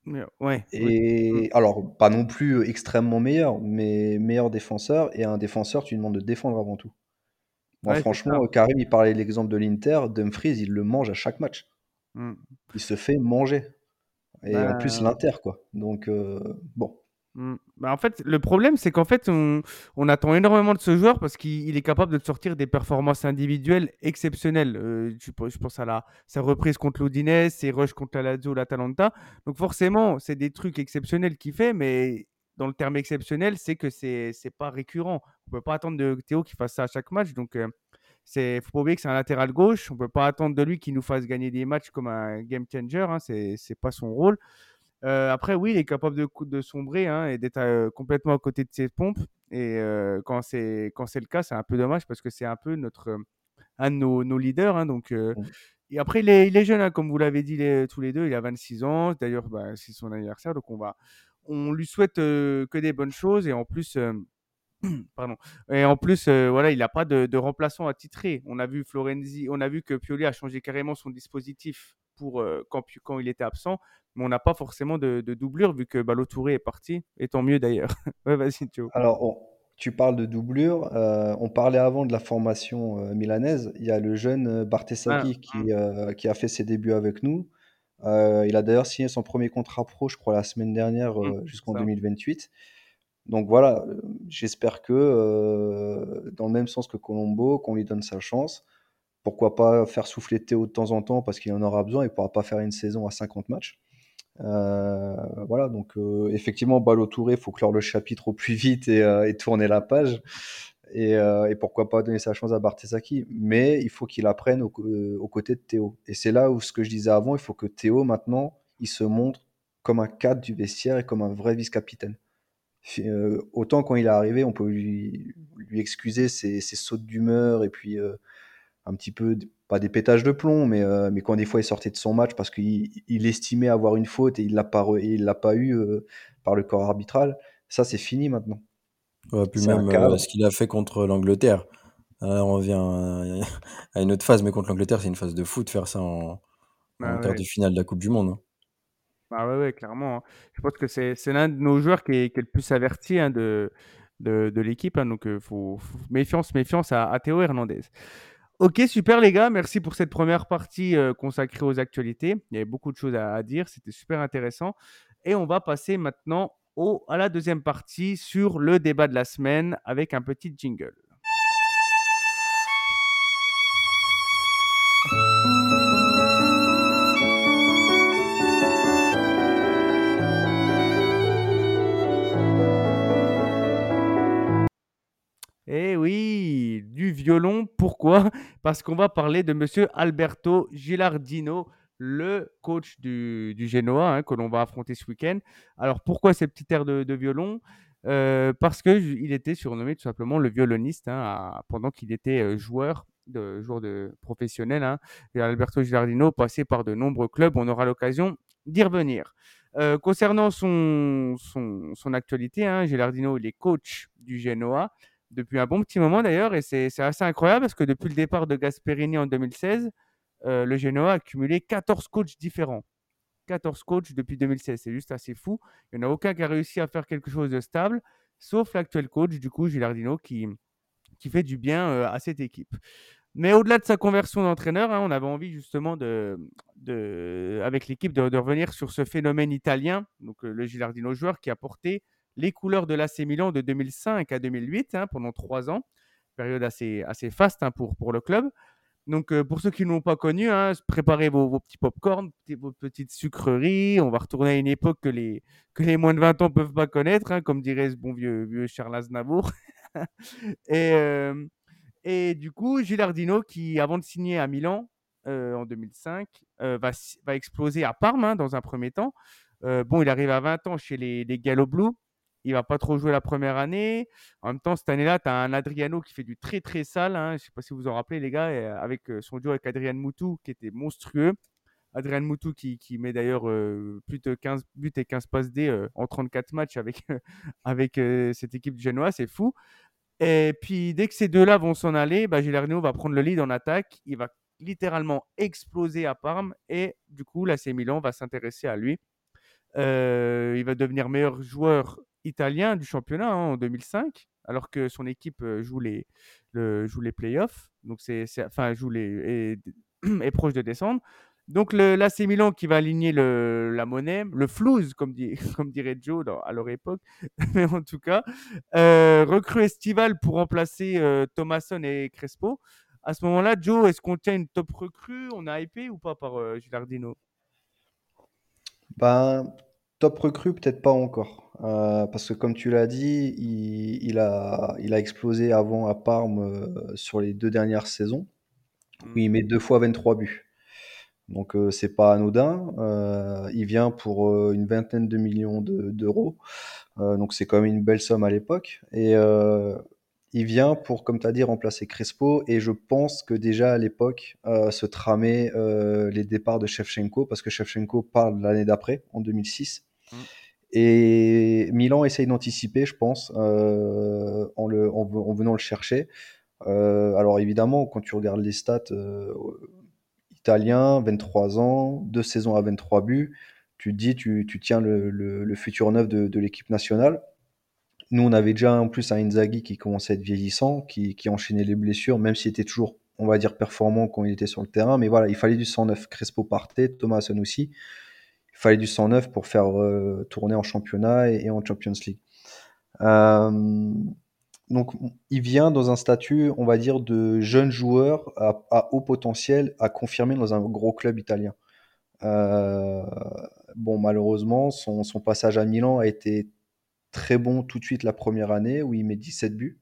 Ouais, oui. Et alors, pas non plus extrêmement meilleur, mais meilleur défenseur. Et un défenseur, tu lui demandes de défendre avant tout. Moi, Ouais, franchement, Karim, il parlait de l'exemple de l'Inter. Dumfries, il le mange à chaque match. Mm. Il se fait manger. Et en plus, Bah, l'Inter, quoi. Donc, euh, bon. Mm. Bah, en fait, le problème, c'est qu'en fait, on, on attend énormément de ce joueur parce qu'il il est capable de sortir des performances individuelles exceptionnelles. Euh, je, pe- je pense à la, sa reprise contre l'Udinese, ses rushs contre la Lazio, l'Atalanta. Donc forcément, c'est des trucs exceptionnels qu'il fait, mais dans le terme exceptionnel, c'est que c'est c'est pas récurrent. On peut pas attendre de Théo qu'il fasse ça à chaque match. Donc, euh, c'est faut pas oublier que c'est un latéral gauche. On peut pas attendre de lui qu'il nous fasse gagner des matchs comme un game changer. Hein. C'est c'est pas son rôle. Euh, après, oui, il est capable de, de sombrer hein, et d'être euh, complètement à côté de ses pompes. Et euh, quand c'est quand c'est le cas, c'est un peu dommage parce que c'est un peu notre un de nos, nos leaders. hein, donc, et après, il est, il est jeune, hein, comme vous l'avez dit les- tous les deux. Il a 26 ans. D'ailleurs, bah, c'est son anniversaire, donc on va on lui souhaite euh, que des bonnes choses et en plus. euh, Pardon. Et en plus, euh, voilà, il n'a pas de, de remplaçant attitré. On a vu Florenzi, on a vu que Pioli a changé carrément son dispositif pour quand, il était absent, mais on n'a pas forcément de, de doublure vu que Balotouré est parti, et tant mieux d'ailleurs. ouais, vas-y, Théo. Alors, on- tu parles de doublure. on parlait avant de la formation milanaise. Il y a le jeune euh, Ah, Bartesaghi qui, euh, qui a fait ses débuts avec nous. Euh, il a d'ailleurs signé son premier contrat pro, je crois, la semaine dernière euh, c'est jusqu'en ça. 2028. Donc voilà, euh, j'espère que, dans le même sens que Colombo, qu'on lui donne sa chance. Pourquoi pas faire souffler Théo de temps en temps parce qu'il en aura besoin. Il ne pourra pas faire une saison à 50 matchs. Voilà, donc effectivement, Balo Touré, il faut clore le chapitre au plus vite et, et tourner la page. Et, euh, et pourquoi pas donner sa chance à Bartesaki. Mais il faut qu'il apprenne au euh, aux côtés de Théo. Et c'est là où ce que je disais avant, il faut que Théo, maintenant, il se montre comme un cadre du vestiaire et comme un vrai vice-capitaine. Euh, autant quand il est arrivé, on peut lui, excuser ses, ses sautes d'humeur et puis un petit peu, pas des pétages de plomb, mais, quand des fois il sortait de son match parce qu'il il estimait avoir une faute et il l'a pas, il l'a pas eu par le corps arbitral, ça c'est fini maintenant. Ouais, puis C'est un même cadre. euh, ce qu'il a fait contre l'Angleterre. Là, on revient à, à une autre phase, mais contre l'Angleterre, c'est une phase de foot faire ça en, Ah en quart ouais. de finale de la Coupe du Monde. hein. Ah ouais, ouais, clairement. hein. Je pense que c'est c'est l'un de nos joueurs qui est, qui est le plus averti hein, de, de, de l'équipe. hein. donc, euh, faut, faut- méfiance, méfiance à, à Théo Hernandez. Ok, super les gars. Merci pour cette première partie euh, consacrée aux actualités. Il y avait beaucoup de choses à, à dire. C'était super intéressant. Et on va passer maintenant au, à la deuxième partie sur le débat de la semaine avec un petit jingle. Eh oui, du violon. Pourquoi? Parce qu'on va parler de monsieur Alberto Gilardino, le coach du, Genoa, hein, que l'on va affronter ce week-end. Alors, pourquoi ces petits airs de, violon? Euh, Parce qu'il était surnommé tout simplement le violoniste hein, pendant qu'il était euh, joueur de, joueur de professionnel. hein. Et Alberto Gilardino passé par de nombreux clubs. On aura l'occasion d'y revenir. Euh, concernant son, actualité, hein, Gilardino, il est coach du Genoa depuis un bon petit moment d'ailleurs, et c'est assez incroyable parce que depuis le départ de Gasperini en 2016, euh, le Genoa a cumulé 14 coachs différents. 14 coachs depuis 2016, c'est juste assez fou. Il n'y en a aucun qui a réussi à faire quelque chose de stable, sauf l'actuel coach, du coup, Gilardino, qui, qui fait du bien euh, à cette équipe. Mais au-delà de sa conversion d'entraîneur, hein, on avait envie justement de, de avec l'équipe de, revenir sur ce phénomène italien, donc euh, le Gilardino joueur qui a porté les couleurs de l'AC Milan de 2005 à 2008 hein, pendant trois ans, période assez, assez faste hein, pour, pour le club. Donc euh, pour ceux qui ne l'ont pas connu, hein, préparez vos, petits pop-corn, vos petites sucreries. On va retourner à une époque que les, moins de 20 ans ne peuvent pas connaître, hein, comme dirait ce bon vieux, vieux Charles Aznavour. et, euh, et du coup, Gilardino, qui avant de signer à Milan euh, en 2005, euh, va, exploser à Parme hein, dans un premier temps. Bon, il arrive à 20 ans chez les, les Gallo Blu. Il va pas trop jouer la première année. En même temps, cette année-là, tu as un Adriano qui fait du très très sale. hein. Je sais pas si vous vous en rappelez, les gars, avec euh, son duo avec Adrian Moutou qui était monstrueux. Adrian Moutou qui, qui met d'ailleurs euh, plus de 15 buts et 15 passes D euh, en 34 matchs avec, avec euh, cette équipe Genoa, c'est fou. Et puis dès que ces deux-là vont s'en aller, bah, va prendre le lead en attaque. Il va littéralement exploser à Parme et du coup, l'AC Milan va s'intéresser à lui. Il va devenir meilleur joueur italien du championnat hein, en 2005, alors que son équipe euh, joue les, le, joue les playoffs, donc c'est, c'est- enfin joue les, est, est proche de descendre. Donc le, l'AC Milan qui va aligner la monnaie, le flouze comme, dirait Joe à leur époque, mais en tout cas, euh, recrue estivale pour remplacer euh, Thomasson et Crespo. À ce moment-là, Joe, est-ce qu'on tient une top recrue? On a hypé ou pas par euh, Gilardino? Ben, top recrue, peut-être pas encore. Euh, parce que comme tu l'as dit, il, a, explosé avant à Parme euh, sur les deux dernières saisons, où il met deux fois 23 buts. Donc euh, c'est pas anodin. Il vient pour une vingtaine de millions de- d'euros. Donc c'est quand même une belle somme à l'époque. Et il vient pour, comme tu as dit, remplacer Crespo. Et je pense que déjà à l'époque euh, se tramaient euh, les départs de Shevchenko, parce que Shevchenko parle l'année d'après, en 2006. Mm. Et Milan essaye d'anticiper, je pense, euh, en, le, en, en venant le chercher. Alors évidemment, quand tu regardes les stats, italien, 23 ans, deux saisons à 23 buts, tu te dis, tu, tu tiens le, le- le futur neuf de, de l'équipe nationale. Nous, on avait déjà en plus un Inzaghi qui commençait à être vieillissant, qui, qui enchaînait les blessures, même s'il était toujours, on va dire, performant quand il était sur le terrain. Mais voilà, il fallait du 109. Crespo partait, Thomasson aussi. Il fallait du 109 pour faire euh, tourner en championnat et, en Champions League. Euh, donc, il vient dans un statut, on va dire, de jeune joueur à, à haut potentiel à confirmer dans un gros club italien. Euh, bon, malheureusement, son, son passage à Milan a été très bon tout de suite la première année où il met 17 buts.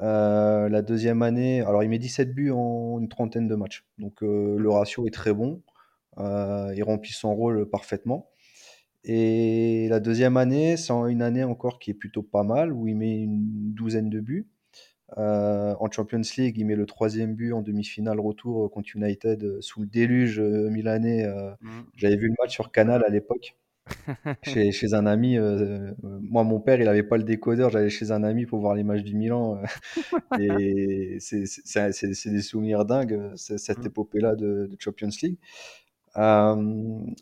Euh, la deuxième année, alors il met 17 buts en une trentaine de matchs. Donc euh, le ratio est très bon. Euh, il remplit son rôle parfaitement. Et la deuxième année, c'est une année encore qui est plutôt pas mal, où il met une douzaine de buts. en Champions League, il met le troisième but en demi-finale retour contre United sous le déluge milanais. Mmh. J'avais vu le match sur Canal à l'époque. Chez, chez, un ami. moi, mon père, il n'avait pas le décodeur. J'allais chez un ami pour voir les matchs du Milan. et c'est des souvenirs dingues, cette mmh. épopée-là de, de, Champions League. Euh,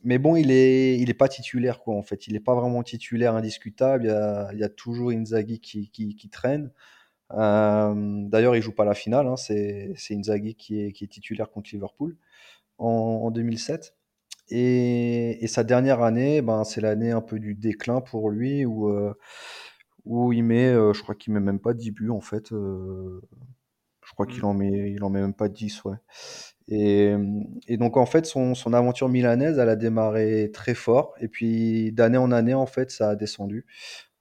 mais bon, il est, il est pas titulaire, quoi, en fait. Il n'est pas vraiment titulaire indiscutable. Il y a, il y a toujours Inzaghi qui, qui, qui traîne. Euh, D'ailleurs, il joue pas la finale. Hein. C'est Inzaghi qui est, qui est titulaire contre Liverpool en, en 2007. Et, et, sa dernière année, ben, c'est l'année un peu du déclin pour lui, où, euh, où il met, euh, je crois qu'il met même pas 10 buts, en fait. Euh, je crois qu'il mmh. en met, il en met même pas 10, ouais. Et, et, donc en fait, son, son, aventure milanaise, elle a démarré très fort, et puis d'année en année, en fait, ça a descendu.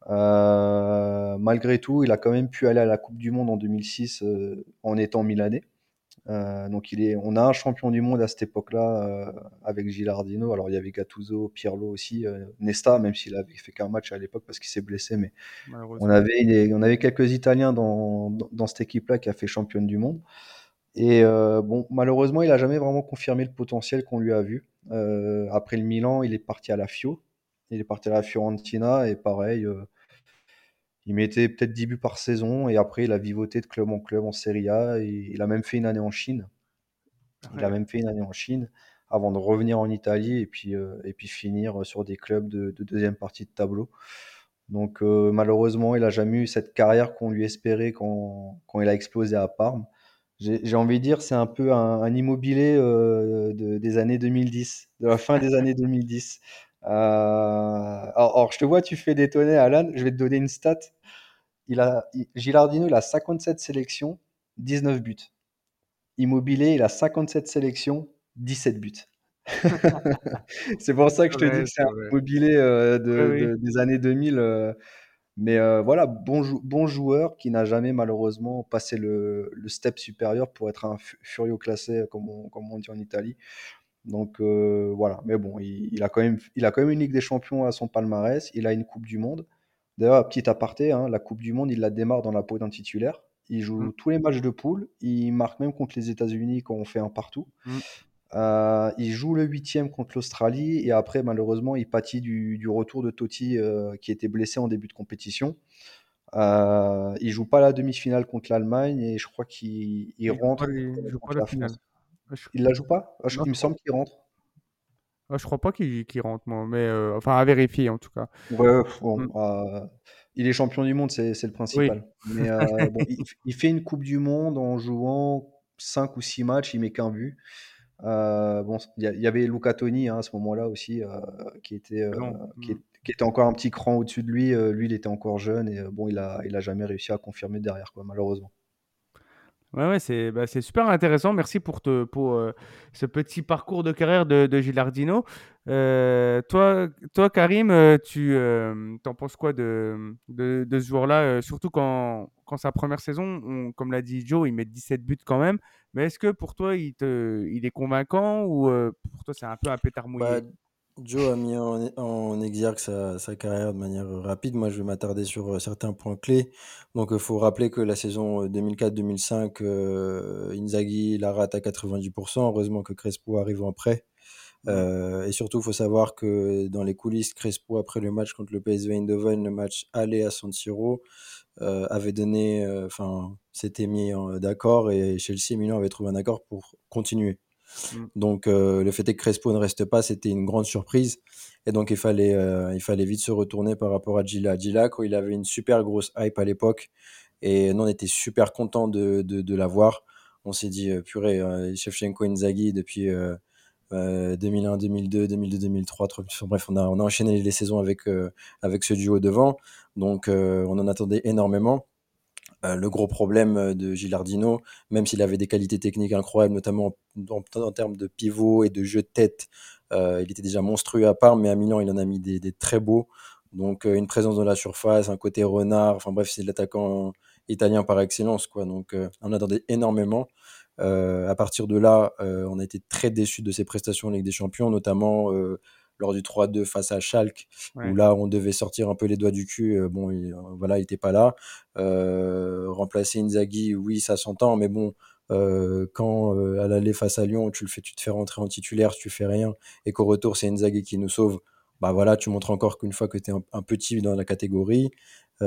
Malgré tout, il a quand même pu aller à la Coupe du Monde en 2006 euh, en étant milanais. Euh, donc il est, on a un champion du monde à cette époque-là euh, avec Gilardino. Alors il y avait Gattuso, Pirlo aussi, euh, Nesta, même s'il avait fait qu'un match à l'époque parce qu'il s'est blessé, mais on avait, on avait quelques Italiens dans, dans, dans cette équipe-là qui a fait championne du monde. Et bon, malheureusement, il a jamais vraiment confirmé le potentiel qu'on lui a vu. Après le Milan, il est parti à la Fio. Il est parti à la Fiorentina et pareil, il mettait peut-être 10 buts par saison et après il a vivoté de club en club en Serie A et il a même fait une année en Chine. Il a même fait une année en Chine avant de revenir en Italie et puis, et puis finir sur des clubs de, de deuxième partie de tableau. Donc malheureusement, il a jamais eu cette carrière qu'on lui espérait quand, quand il a explosé à Parme j'ai envie de dire, c'est un peu un, un immobilier euh, de, des années 2010, de la fin des années 2010. Euh, alors, je te vois, tu fais détonner, Alan. Je vais te donner une stat. Il a, Gilardino, il a 57 sélections, 19 buts. Immobilier, il a 57 sélections, 17 buts. c'est pour ça que je te dis que c'est un immobilier euh, de, des années 2000. Mais euh, voilà, bon, bon, joueur qui n'a jamais malheureusement passé le, le, step supérieur pour être un furio classé, comme on, comme on dit en Italie. Donc euh, voilà, mais bon, il, il, a quand même, il a quand même une Ligue des Champions à son palmarès, il a une Coupe du Monde. D'ailleurs, petit aparté, hein, la Coupe du Monde, il la démarre dans la peau d'un titulaire. Il joue mmh. tous les matchs de poule, il marque même contre les États-Unis quand on fait un partout. Mmh. Euh, il joue le huitième contre l'Australie et après, malheureusement, il pâtit du, du retour de Totti euh, qui était blessé en début de compétition. Euh, il joue pas la demi-finale contre l'Allemagne et je crois qu'il il rentre. il, joue pas la, finale. Il la joue pas? Ah, Il me semble qu'il rentre. Ah, je crois pas qu'il rentre, moi, mais euh, enfin à vérifier en tout cas. Ouais, bon, mm. euh, il est champion du monde, c'est le principal. Oui. Mais euh, bon, il, il, fait une Coupe du Monde en jouant 5 ou 6 matchs, il met qu'un but. Euh, bon, il y, y, avait Luca Toni hein, à ce moment-là aussi, qui, était, qui, mmh. qui, était encore un petit cran au-dessus de lui. lui, il était encore jeune et bon, il a, il a jamais réussi à confirmer derrière, quoi, malheureusement. Ouais, ouais c'est bah, super intéressant. Merci pour, te, pour euh, ce petit parcours de carrière de, de Gilardino. Euh, toi, toi, Karim, euh, tu euh, en penses quoi de, de, ce joueur-là? Surtout quand, quand sa première saison, on, comme l'a dit Joe, il met 17 buts quand même. Mais est-ce que pour toi, il, te, il est convaincant ou pour toi, c'est un peu un pétard mouillé? Bah, Joe a mis en, en exergue sa, sa, carrière de manière rapide. Moi, je vais m'attarder sur euh, certains points clés. Donc, il faut rappeler que la saison 2004-2005, euh, euh, Inzaghi la rate à 90%. Heureusement que Crespo arrive en prêt. Euh, et surtout, il faut savoir que dans les coulisses, Crespo, après le match contre le PSV Eindhoven, le match aller à San Siro, euh, avait donné, enfin, s'était mis d'accord et Chelsea et Milan avaient trouvé un accord pour continuer. Mm. Donc euh, le fait est que Crespo ne reste pas, c'était une grande surprise. Et donc il fallait, euh, il fallait vite se retourner par rapport à Gila. Gila, quoi, il avait une super grosse hype à l'époque. Et nous, on était super content de, de, l'avoir. On s'est dit, euh, purée, Shevchenko Inzaghi depuis 2001, 2002, 2002, 2003. Bref, on a, on a enchaîné les saisons avec, avec ce duo devant. Donc on en attendait énormément. Euh, le gros problème euh, de Gilardino, même s'il avait des qualités techniques incroyables, notamment en, termes de pivot et de jeu de tête, euh, il était déjà monstrueux à part, mais à Milan, il en a mis des, très beaux. Donc, une présence dans la surface, un côté renard, enfin bref, c'est l'attaquant italien par excellence, quoi. Donc, on attendait énormément. à partir de là, on a été très déçus de ses prestations en Ligue des Champions, notamment lors du 3-2 face à Schalke, Ouais. où là, on devait sortir un peu les doigts du cul. euh, bon, il, euh, voilà, il était pas là. Euh, remplacer Inzaghi, oui, ça s'entend, mais bon, euh, quand à l'aller face à Lyon, tu le fais, tu te fais rentrer en titulaire, tu fais rien, et qu'au retour, c'est Inzaghi qui nous sauve. Bah voilà, tu montres encore qu'une fois que tu es un, un petit dans la catégorie. Il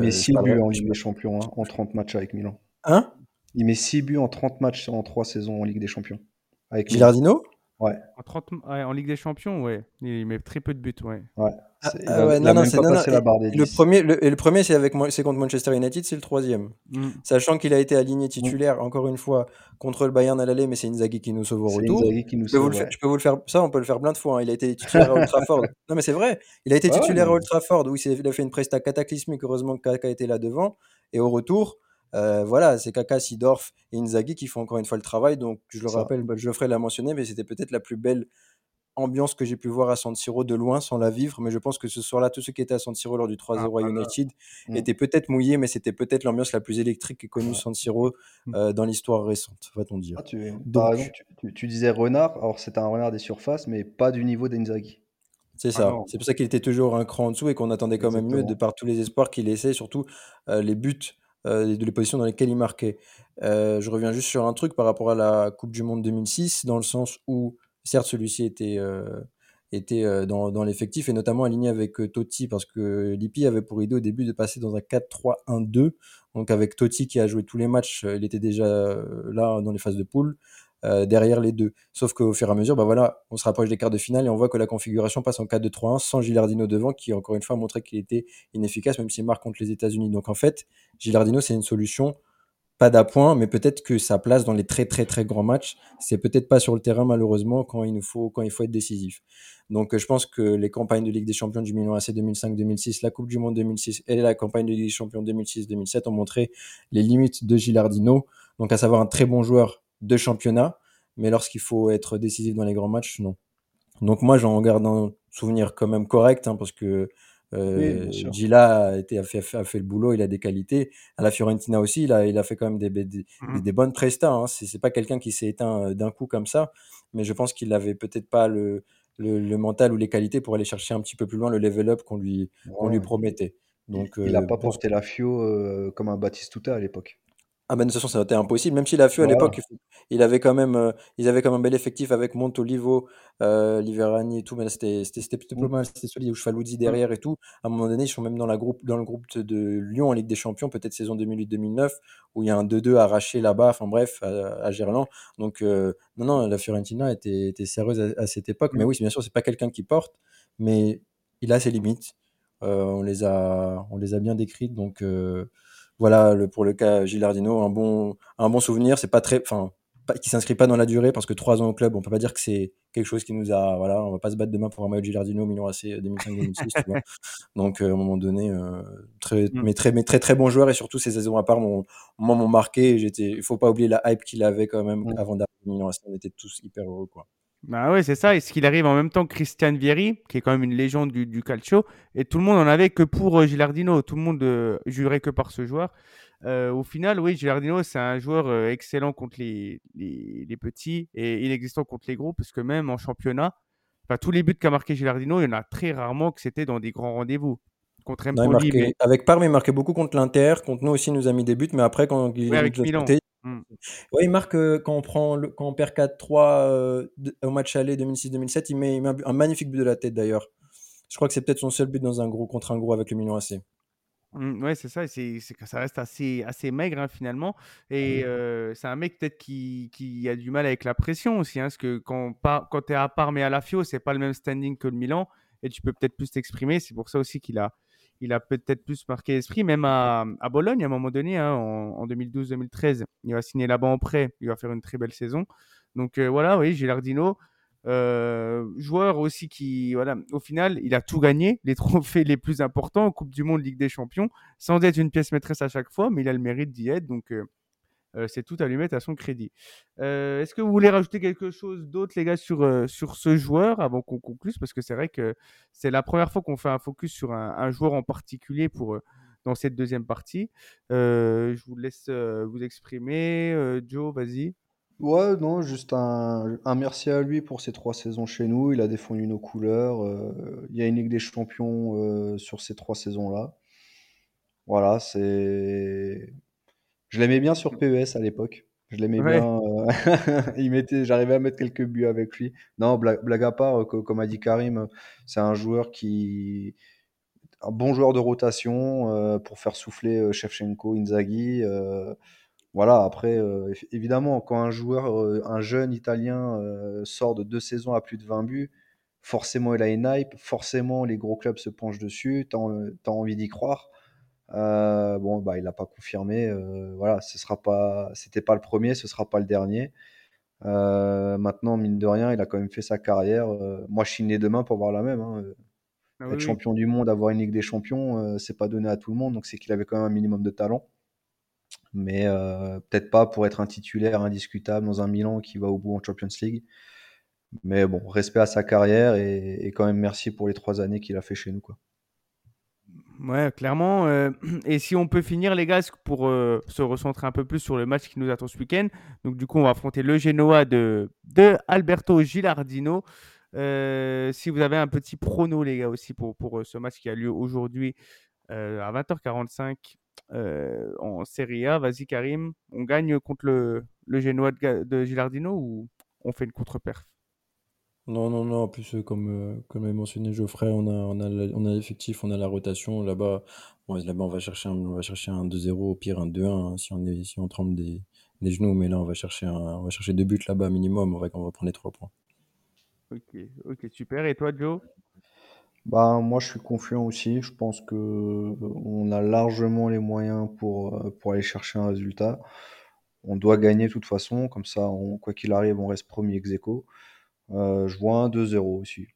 met je 6 parlerai- buts en Ligue des Champions hein, en 30 matchs avec Milan. Hein? Il met 6 buts en 30 matchs en 3 saisons en Ligue des Champions. Avec Milan. Ouais. En, 30 ouais, en Ligue des Champions, ouais. Il met très peu de buts, ouais. ouais. Ah, ah ouais, non, non, c'est la barre des le 10. premier, le, et le premier, c'est avec c'est contre Manchester United, c'est le troisième. Mm. Sachant qu'il a été aligné titulaire encore une fois contre le Bayern à l'aller, mais c'est Inzaghi qui nous sauve au retour. Inzaghi qui nous Je peux, vous sauve. le je peux vous le faire, ça on peut le faire plein de fois. hein. Il a été titulaire à Old Trafford. Non mais c'est vrai, il a été Ouais, titulaire ouais. à Old Trafford. Oui, c'est- il a fait une presta cataclysmique. Heureusement que Kaka était là devant. Et au retour, euh, voilà, c'est Kaka, Sidorf et Inzaghi qui font encore une fois le travail. Donc je le Ça. rappelle, bah, je le ferai la mentionner, mais c'était peut-être la plus belle ambiance que j'ai pu voir à San Siro de loin sans la vivre. Mais je pense que ce soir-là, tous ceux qui étaient à San Siro lors du 3-0 à Ah. United Mm. étaient peut-être mouillés, mais c'était peut-être l'ambiance la plus électrique qu'ait connue San Siro Mm. euh, dans l'histoire récente, va-t-on dire. Ah, tu, Donc- raison, tu, disais renard, alors c'était un renard des surfaces, mais pas du niveau d'Inzaghi. C'est Ah ça. c'est pour ça qu'il était toujours un cran en dessous et qu'on attendait quand même mieux de par tous les espoirs qu'il laissait, surtout euh, les buts euh, de les positions dans lesquelles il marquait. Euh, je reviens juste sur un truc par rapport à la Coupe du Monde 2006, dans le sens où, certes, celui-ci était, euh, était euh, dans, dans l'effectif et notamment aligné avec Totti, parce que Lippi avait pour idée au début de passer dans un 4-3-1-2. Donc avec Totti qui a joué tous les matchs, il était déjà là dans les phases de poule euh, derrière les deux. Sauf qu'au fur et à mesure, bah voilà, on se rapproche des quarts de finale et on voit que la configuration passe en 4-2-3-1 sans Gilardino devant, qui encore une fois a montré qu'il était inefficace, même s'il marque contre les États-Unis. Donc en fait, Gilardino, c'est une solution, pas d'appoint, mais peut-être que sa place dans les très très très grands matchs, c'est peut-être pas sur le terrain malheureusement quand il nous faut quand il faut être décisif. Donc euh, je pense que les campagnes de Ligue des Champions du Milan AC 2005-2006, la Coupe du Monde 2006 et la campagne de Ligue des Champions 2006-2007 ont montré les limites de Gilardino, donc à savoir un très bon joueur de championnat, mais lorsqu'il faut être décisif dans les grands matchs, non. Donc moi, j'en garde un souvenir quand même correct, hein, parce que euh. Gila a, été, a, fait, a fait le boulot, il a des qualités. À la Fiorentina aussi, il a, il a fait quand même des, des, des, des bonnes prestats. Hein. C'est pas quelqu'un qui s'est éteint euh, d'un coup comme ça, mais je pense qu'il avait peut-être pas le, le, le mental ou les qualités pour aller chercher un petit peu plus loin le level up qu'on lui, promettait. Donc, il n'a euh, pas porté la FIO euh, comme un Batistuta à l'époque. Ah ben de toute façon, été impossible. Même s'il a fait à Voilà. l'époque, il avait quand même, euh, ils avaient quand même un bel effectif avec Montolivo, euh, Liverani et tout, mais là, c'était c'était c'était plutôt pas Mm. mal. C'était solide. Chufaluzzi derrière et tout. À un moment donné, ils sont même dans la groupe, dans le groupe de, de Lyon en Ligue des Champions, peut-être saison 2008-2009, où il y a un 2-2 arraché là-bas. Enfin bref, à, à Gerland. Donc euh, non, non, la Fiorentina était, était sérieuse à, à cette époque. Mais oui, bien sûr, c'est pas quelqu'un qui porte, mais il a ses limites. Euh, on les a, on les a bien décrites. Donc euh, voilà, le, pour le cas Gilardino, un bon, un bon souvenir. C'est pas très, enfin, qui s'inscrit pas dans la durée parce que trois ans au club, on peut pas dire que c'est quelque chose qui nous a, voilà, on va pas se battre demain pour un maillot de Gilardino au Milan AC 2005-2006, tu vois. Donc euh, à un moment donné, euh, très, Mm. mais très, mais très très bon joueur et surtout ses saisons à part m'ont, m'ont marqué. J'étais, il faut pas oublier la hype qu'il avait quand même Mm. avant d'arriver au Milan AC. On était tous hyper heureux, quoi. Bah ouais, c'est ça. Est-ce qu'il arrive en même temps que Christian Vieri, qui est quand même une légende du, du calcio, et tout le monde en avait que pour euh, Gilardino. Tout le monde euh, jurait que par ce joueur. Euh, au final, oui, Gilardino, c'est un joueur euh, excellent contre les, les, les petits et inexistant contre les gros, parce que même en championnat, tous les buts qu'a marqué Gilardino, il y en a très rarement que c'était dans des grands rendez-vous. Contre Non, mais Avec Parme, il marquait beaucoup contre l'Inter. Contre nous aussi, il nous a mis des buts. Mais après, quand il Oui, avec Milan. côté, Mm. Ouais, il marque euh, quand on prend le- quand on perd 4-3 euh, au match aller 2006-2007, il met, il met un, magnifique but de la tête d'ailleurs. Je crois que c'est peut-être son seul but dans un gros contre un gros avec le Milan AC. Mm, ouais, c'est ça. C'est que ça reste assez, assez maigre hein, finalement. Et euh, c'est un mec peut-être qui, qui a du mal avec la pression aussi. Hein, parce que quand, par- quand tu es à Parme et à la Fio, c'est pas le même standing que le Milan. Et tu peux peut-être plus t'exprimer. C'est pour ça aussi qu'il a, il a peut-être plus marqué l'esprit. Même à, Bologne, à un moment donné, hein, en, en 2012-2013, il va signer là-bas en prêt. Il va faire une très belle saison. Donc euh, voilà, oui, Gilardino. Euh, joueur aussi qui, voilà, au final, il a tout gagné, les trophées les plus importants, Coupe du Monde, Ligue des Champions, sans être une pièce maîtresse à chaque fois, mais il a le mérite d'y être, donc euh, c'est tout mettre à son crédit. Euh, Est-ce que vous voulez rajouter quelque chose d'autre, les gars, sur, euh, sur ce joueur avant qu'on conclue? Parce que c'est vrai que c'est la première fois qu'on fait un focus sur un, joueur en particulier pour, euh, dans cette deuxième partie. Euh, je vous laisse euh, vous exprimer. Euh, Joe, vas-y. Ouais, non, juste un, un merci à lui pour ses trois saisons chez nous. Il a défendu nos couleurs. euh, il y a une Ligue des Champions euh, sur ces trois saisons-là. Voilà, c'est. Je l'aimais bien sur PES à l'époque. Je l'aimais Ouais. bien. euh, Il mettait, j'arrivais à mettre quelques buts avec lui. Non, blague, blague à part, euh, co- comme a dit Karim, euh, c'est un joueur qui, un bon joueur de rotation euh, pour faire souffler Shevchenko, Inzaghi. voilà, après, évidemment, quand un joueur, un jeune Italien sort de deux saisons à plus de 20 buts, forcément il a une hype, forcément les gros clubs se penchent dessus, t'as envie d'y croire. Euh, bon, bah, il n'a pas confirmé. euh, voilà, ce sera pas, c'était pas le premier, ce sera pas le dernier. Euh, maintenant, mine de rien, il a quand même fait sa carrière. moi, je suis né demain pour voir la même. hein. Ah Être oui, oui. champion du monde, avoir une Ligue des Champions, c'est pas donné à tout le monde, donc c'est qu'il avait quand même un minimum de talent. Mais peut-être pas pour être un titulaire indiscutable dans un Milan qui va au bout en Champions League. Mais bon, respect à sa carrière et, et quand même merci pour les trois années qu'il a fait chez nous. Quoi. Ouais, clairement. euh, et si on peut finir, les gars, pour euh, se recentrer un peu plus sur le match qui nous attend ce week-end. Donc, du coup, on va affronter le Genoa de, Alberto Gilardino. Euh, si vous avez un petit prono, les gars, aussi pour, pour ce match qui a lieu aujourd'hui à 20h45 euh, en Serie A, vas-y, Karim. On gagne contre le, le Genoa de, de Gilardino ou on fait une contre-perf? Non, non, non. En plus, euh, comme, euh, comme a mentionné Geoffrey, on a, on a, on a l'effectif, on a la rotation. Là-bas, bon, là-bas on va chercher un, on va chercher un 2-0, au pire un 2-1 hein, si on est, si on tremble des, des genoux. Mais là, on va chercher un, on va chercher deux buts là-bas minimum. On va, on va prendre les trois points. Ok, ok, super. Et toi, Joe? Bah, moi, je suis confiant aussi. Je pense que on a largement les moyens pour, euh, pour aller chercher un résultat. On doit gagner de toute façon, comme ça, on- quoi qu'il arrive, on reste premier ex aequo. Euh, je vois un 2-0 aussi.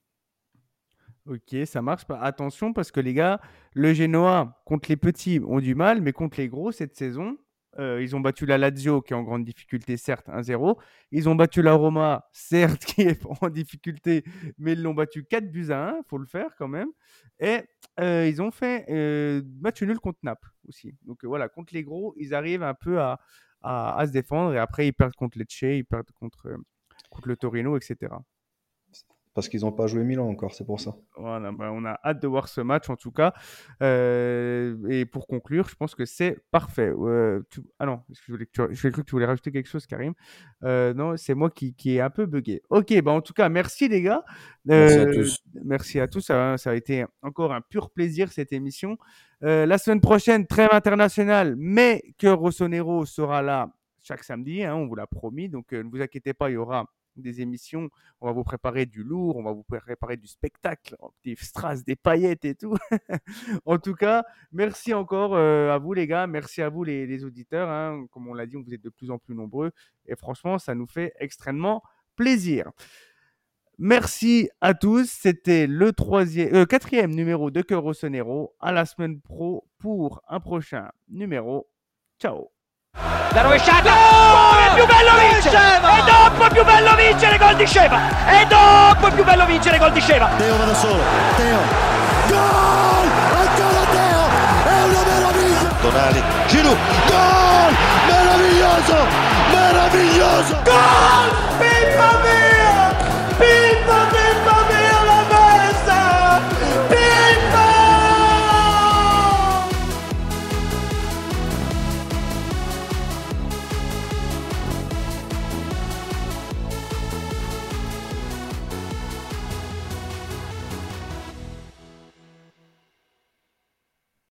Ok, ça marche. Bah, Attention, parce que les gars, le Genoa contre les petits ont du mal, mais contre les gros cette saison, euh, ils ont battu la Lazio qui est en grande difficulté, certes, 1-0. Ils ont battu la Roma, certes, qui est en difficulté, mais ils l'ont battu 4 buts à 1, faut le faire quand même. Et euh, ils ont fait match nul contre Naples aussi. Donc voilà, contre les gros, ils arrivent un peu à, à, se défendre et après ils perdent contre Lecce, ils perdent contre, contre le Torino, etc. Parce qu'ils n'ont pas joué Milan encore, c'est pour ça. Voilà, bah, on a hâte de voir ce match en tout cas. Euh, et pour conclure, je pense que c'est parfait. Euh, tu- Ah non, je voulais que tu... j'ai cru que tu voulais rajouter quelque chose, Karim. Euh, non, c'est moi qui, qui est un peu bugué. Ok, bah en tout cas, merci les gars. Merci à tous. Merci à tous. Ça, ça a été encore un pur plaisir cette émission. Euh, la semaine prochaine, trêve internationale, mais que Rossonero sera là chaque samedi. hein, on vous l'a promis. Donc euh, ne vous inquiétez pas, il y aura des émissions. On va vous préparer du lourd, on va vous préparer du spectacle, des strass, des paillettes et tout. en tout cas, merci encore euh, à vous les gars, merci à vous les, auditeurs. hein. Comme on l'a dit, vous êtes de plus en plus nombreux et franchement, ça nous fait extrêmement plaisir. Merci à tous. C'était le troisième, euh, quatrième numéro de Cœur Rossonero. À la semaine pro pour un prochain numéro. Ciao. La rovesciata! Oh, è più bello vincere! E dopo è più bello vincere gol di Sceva! E dopo è più bello vincere gol di Sceva! Teo va da solo. Teo. Gol! Ancora Teo! È una meraviglia! Tonali, Giroud, gol! Meraviglioso! Meraviglioso! Gol! Pippa mia! Pippa, pippa,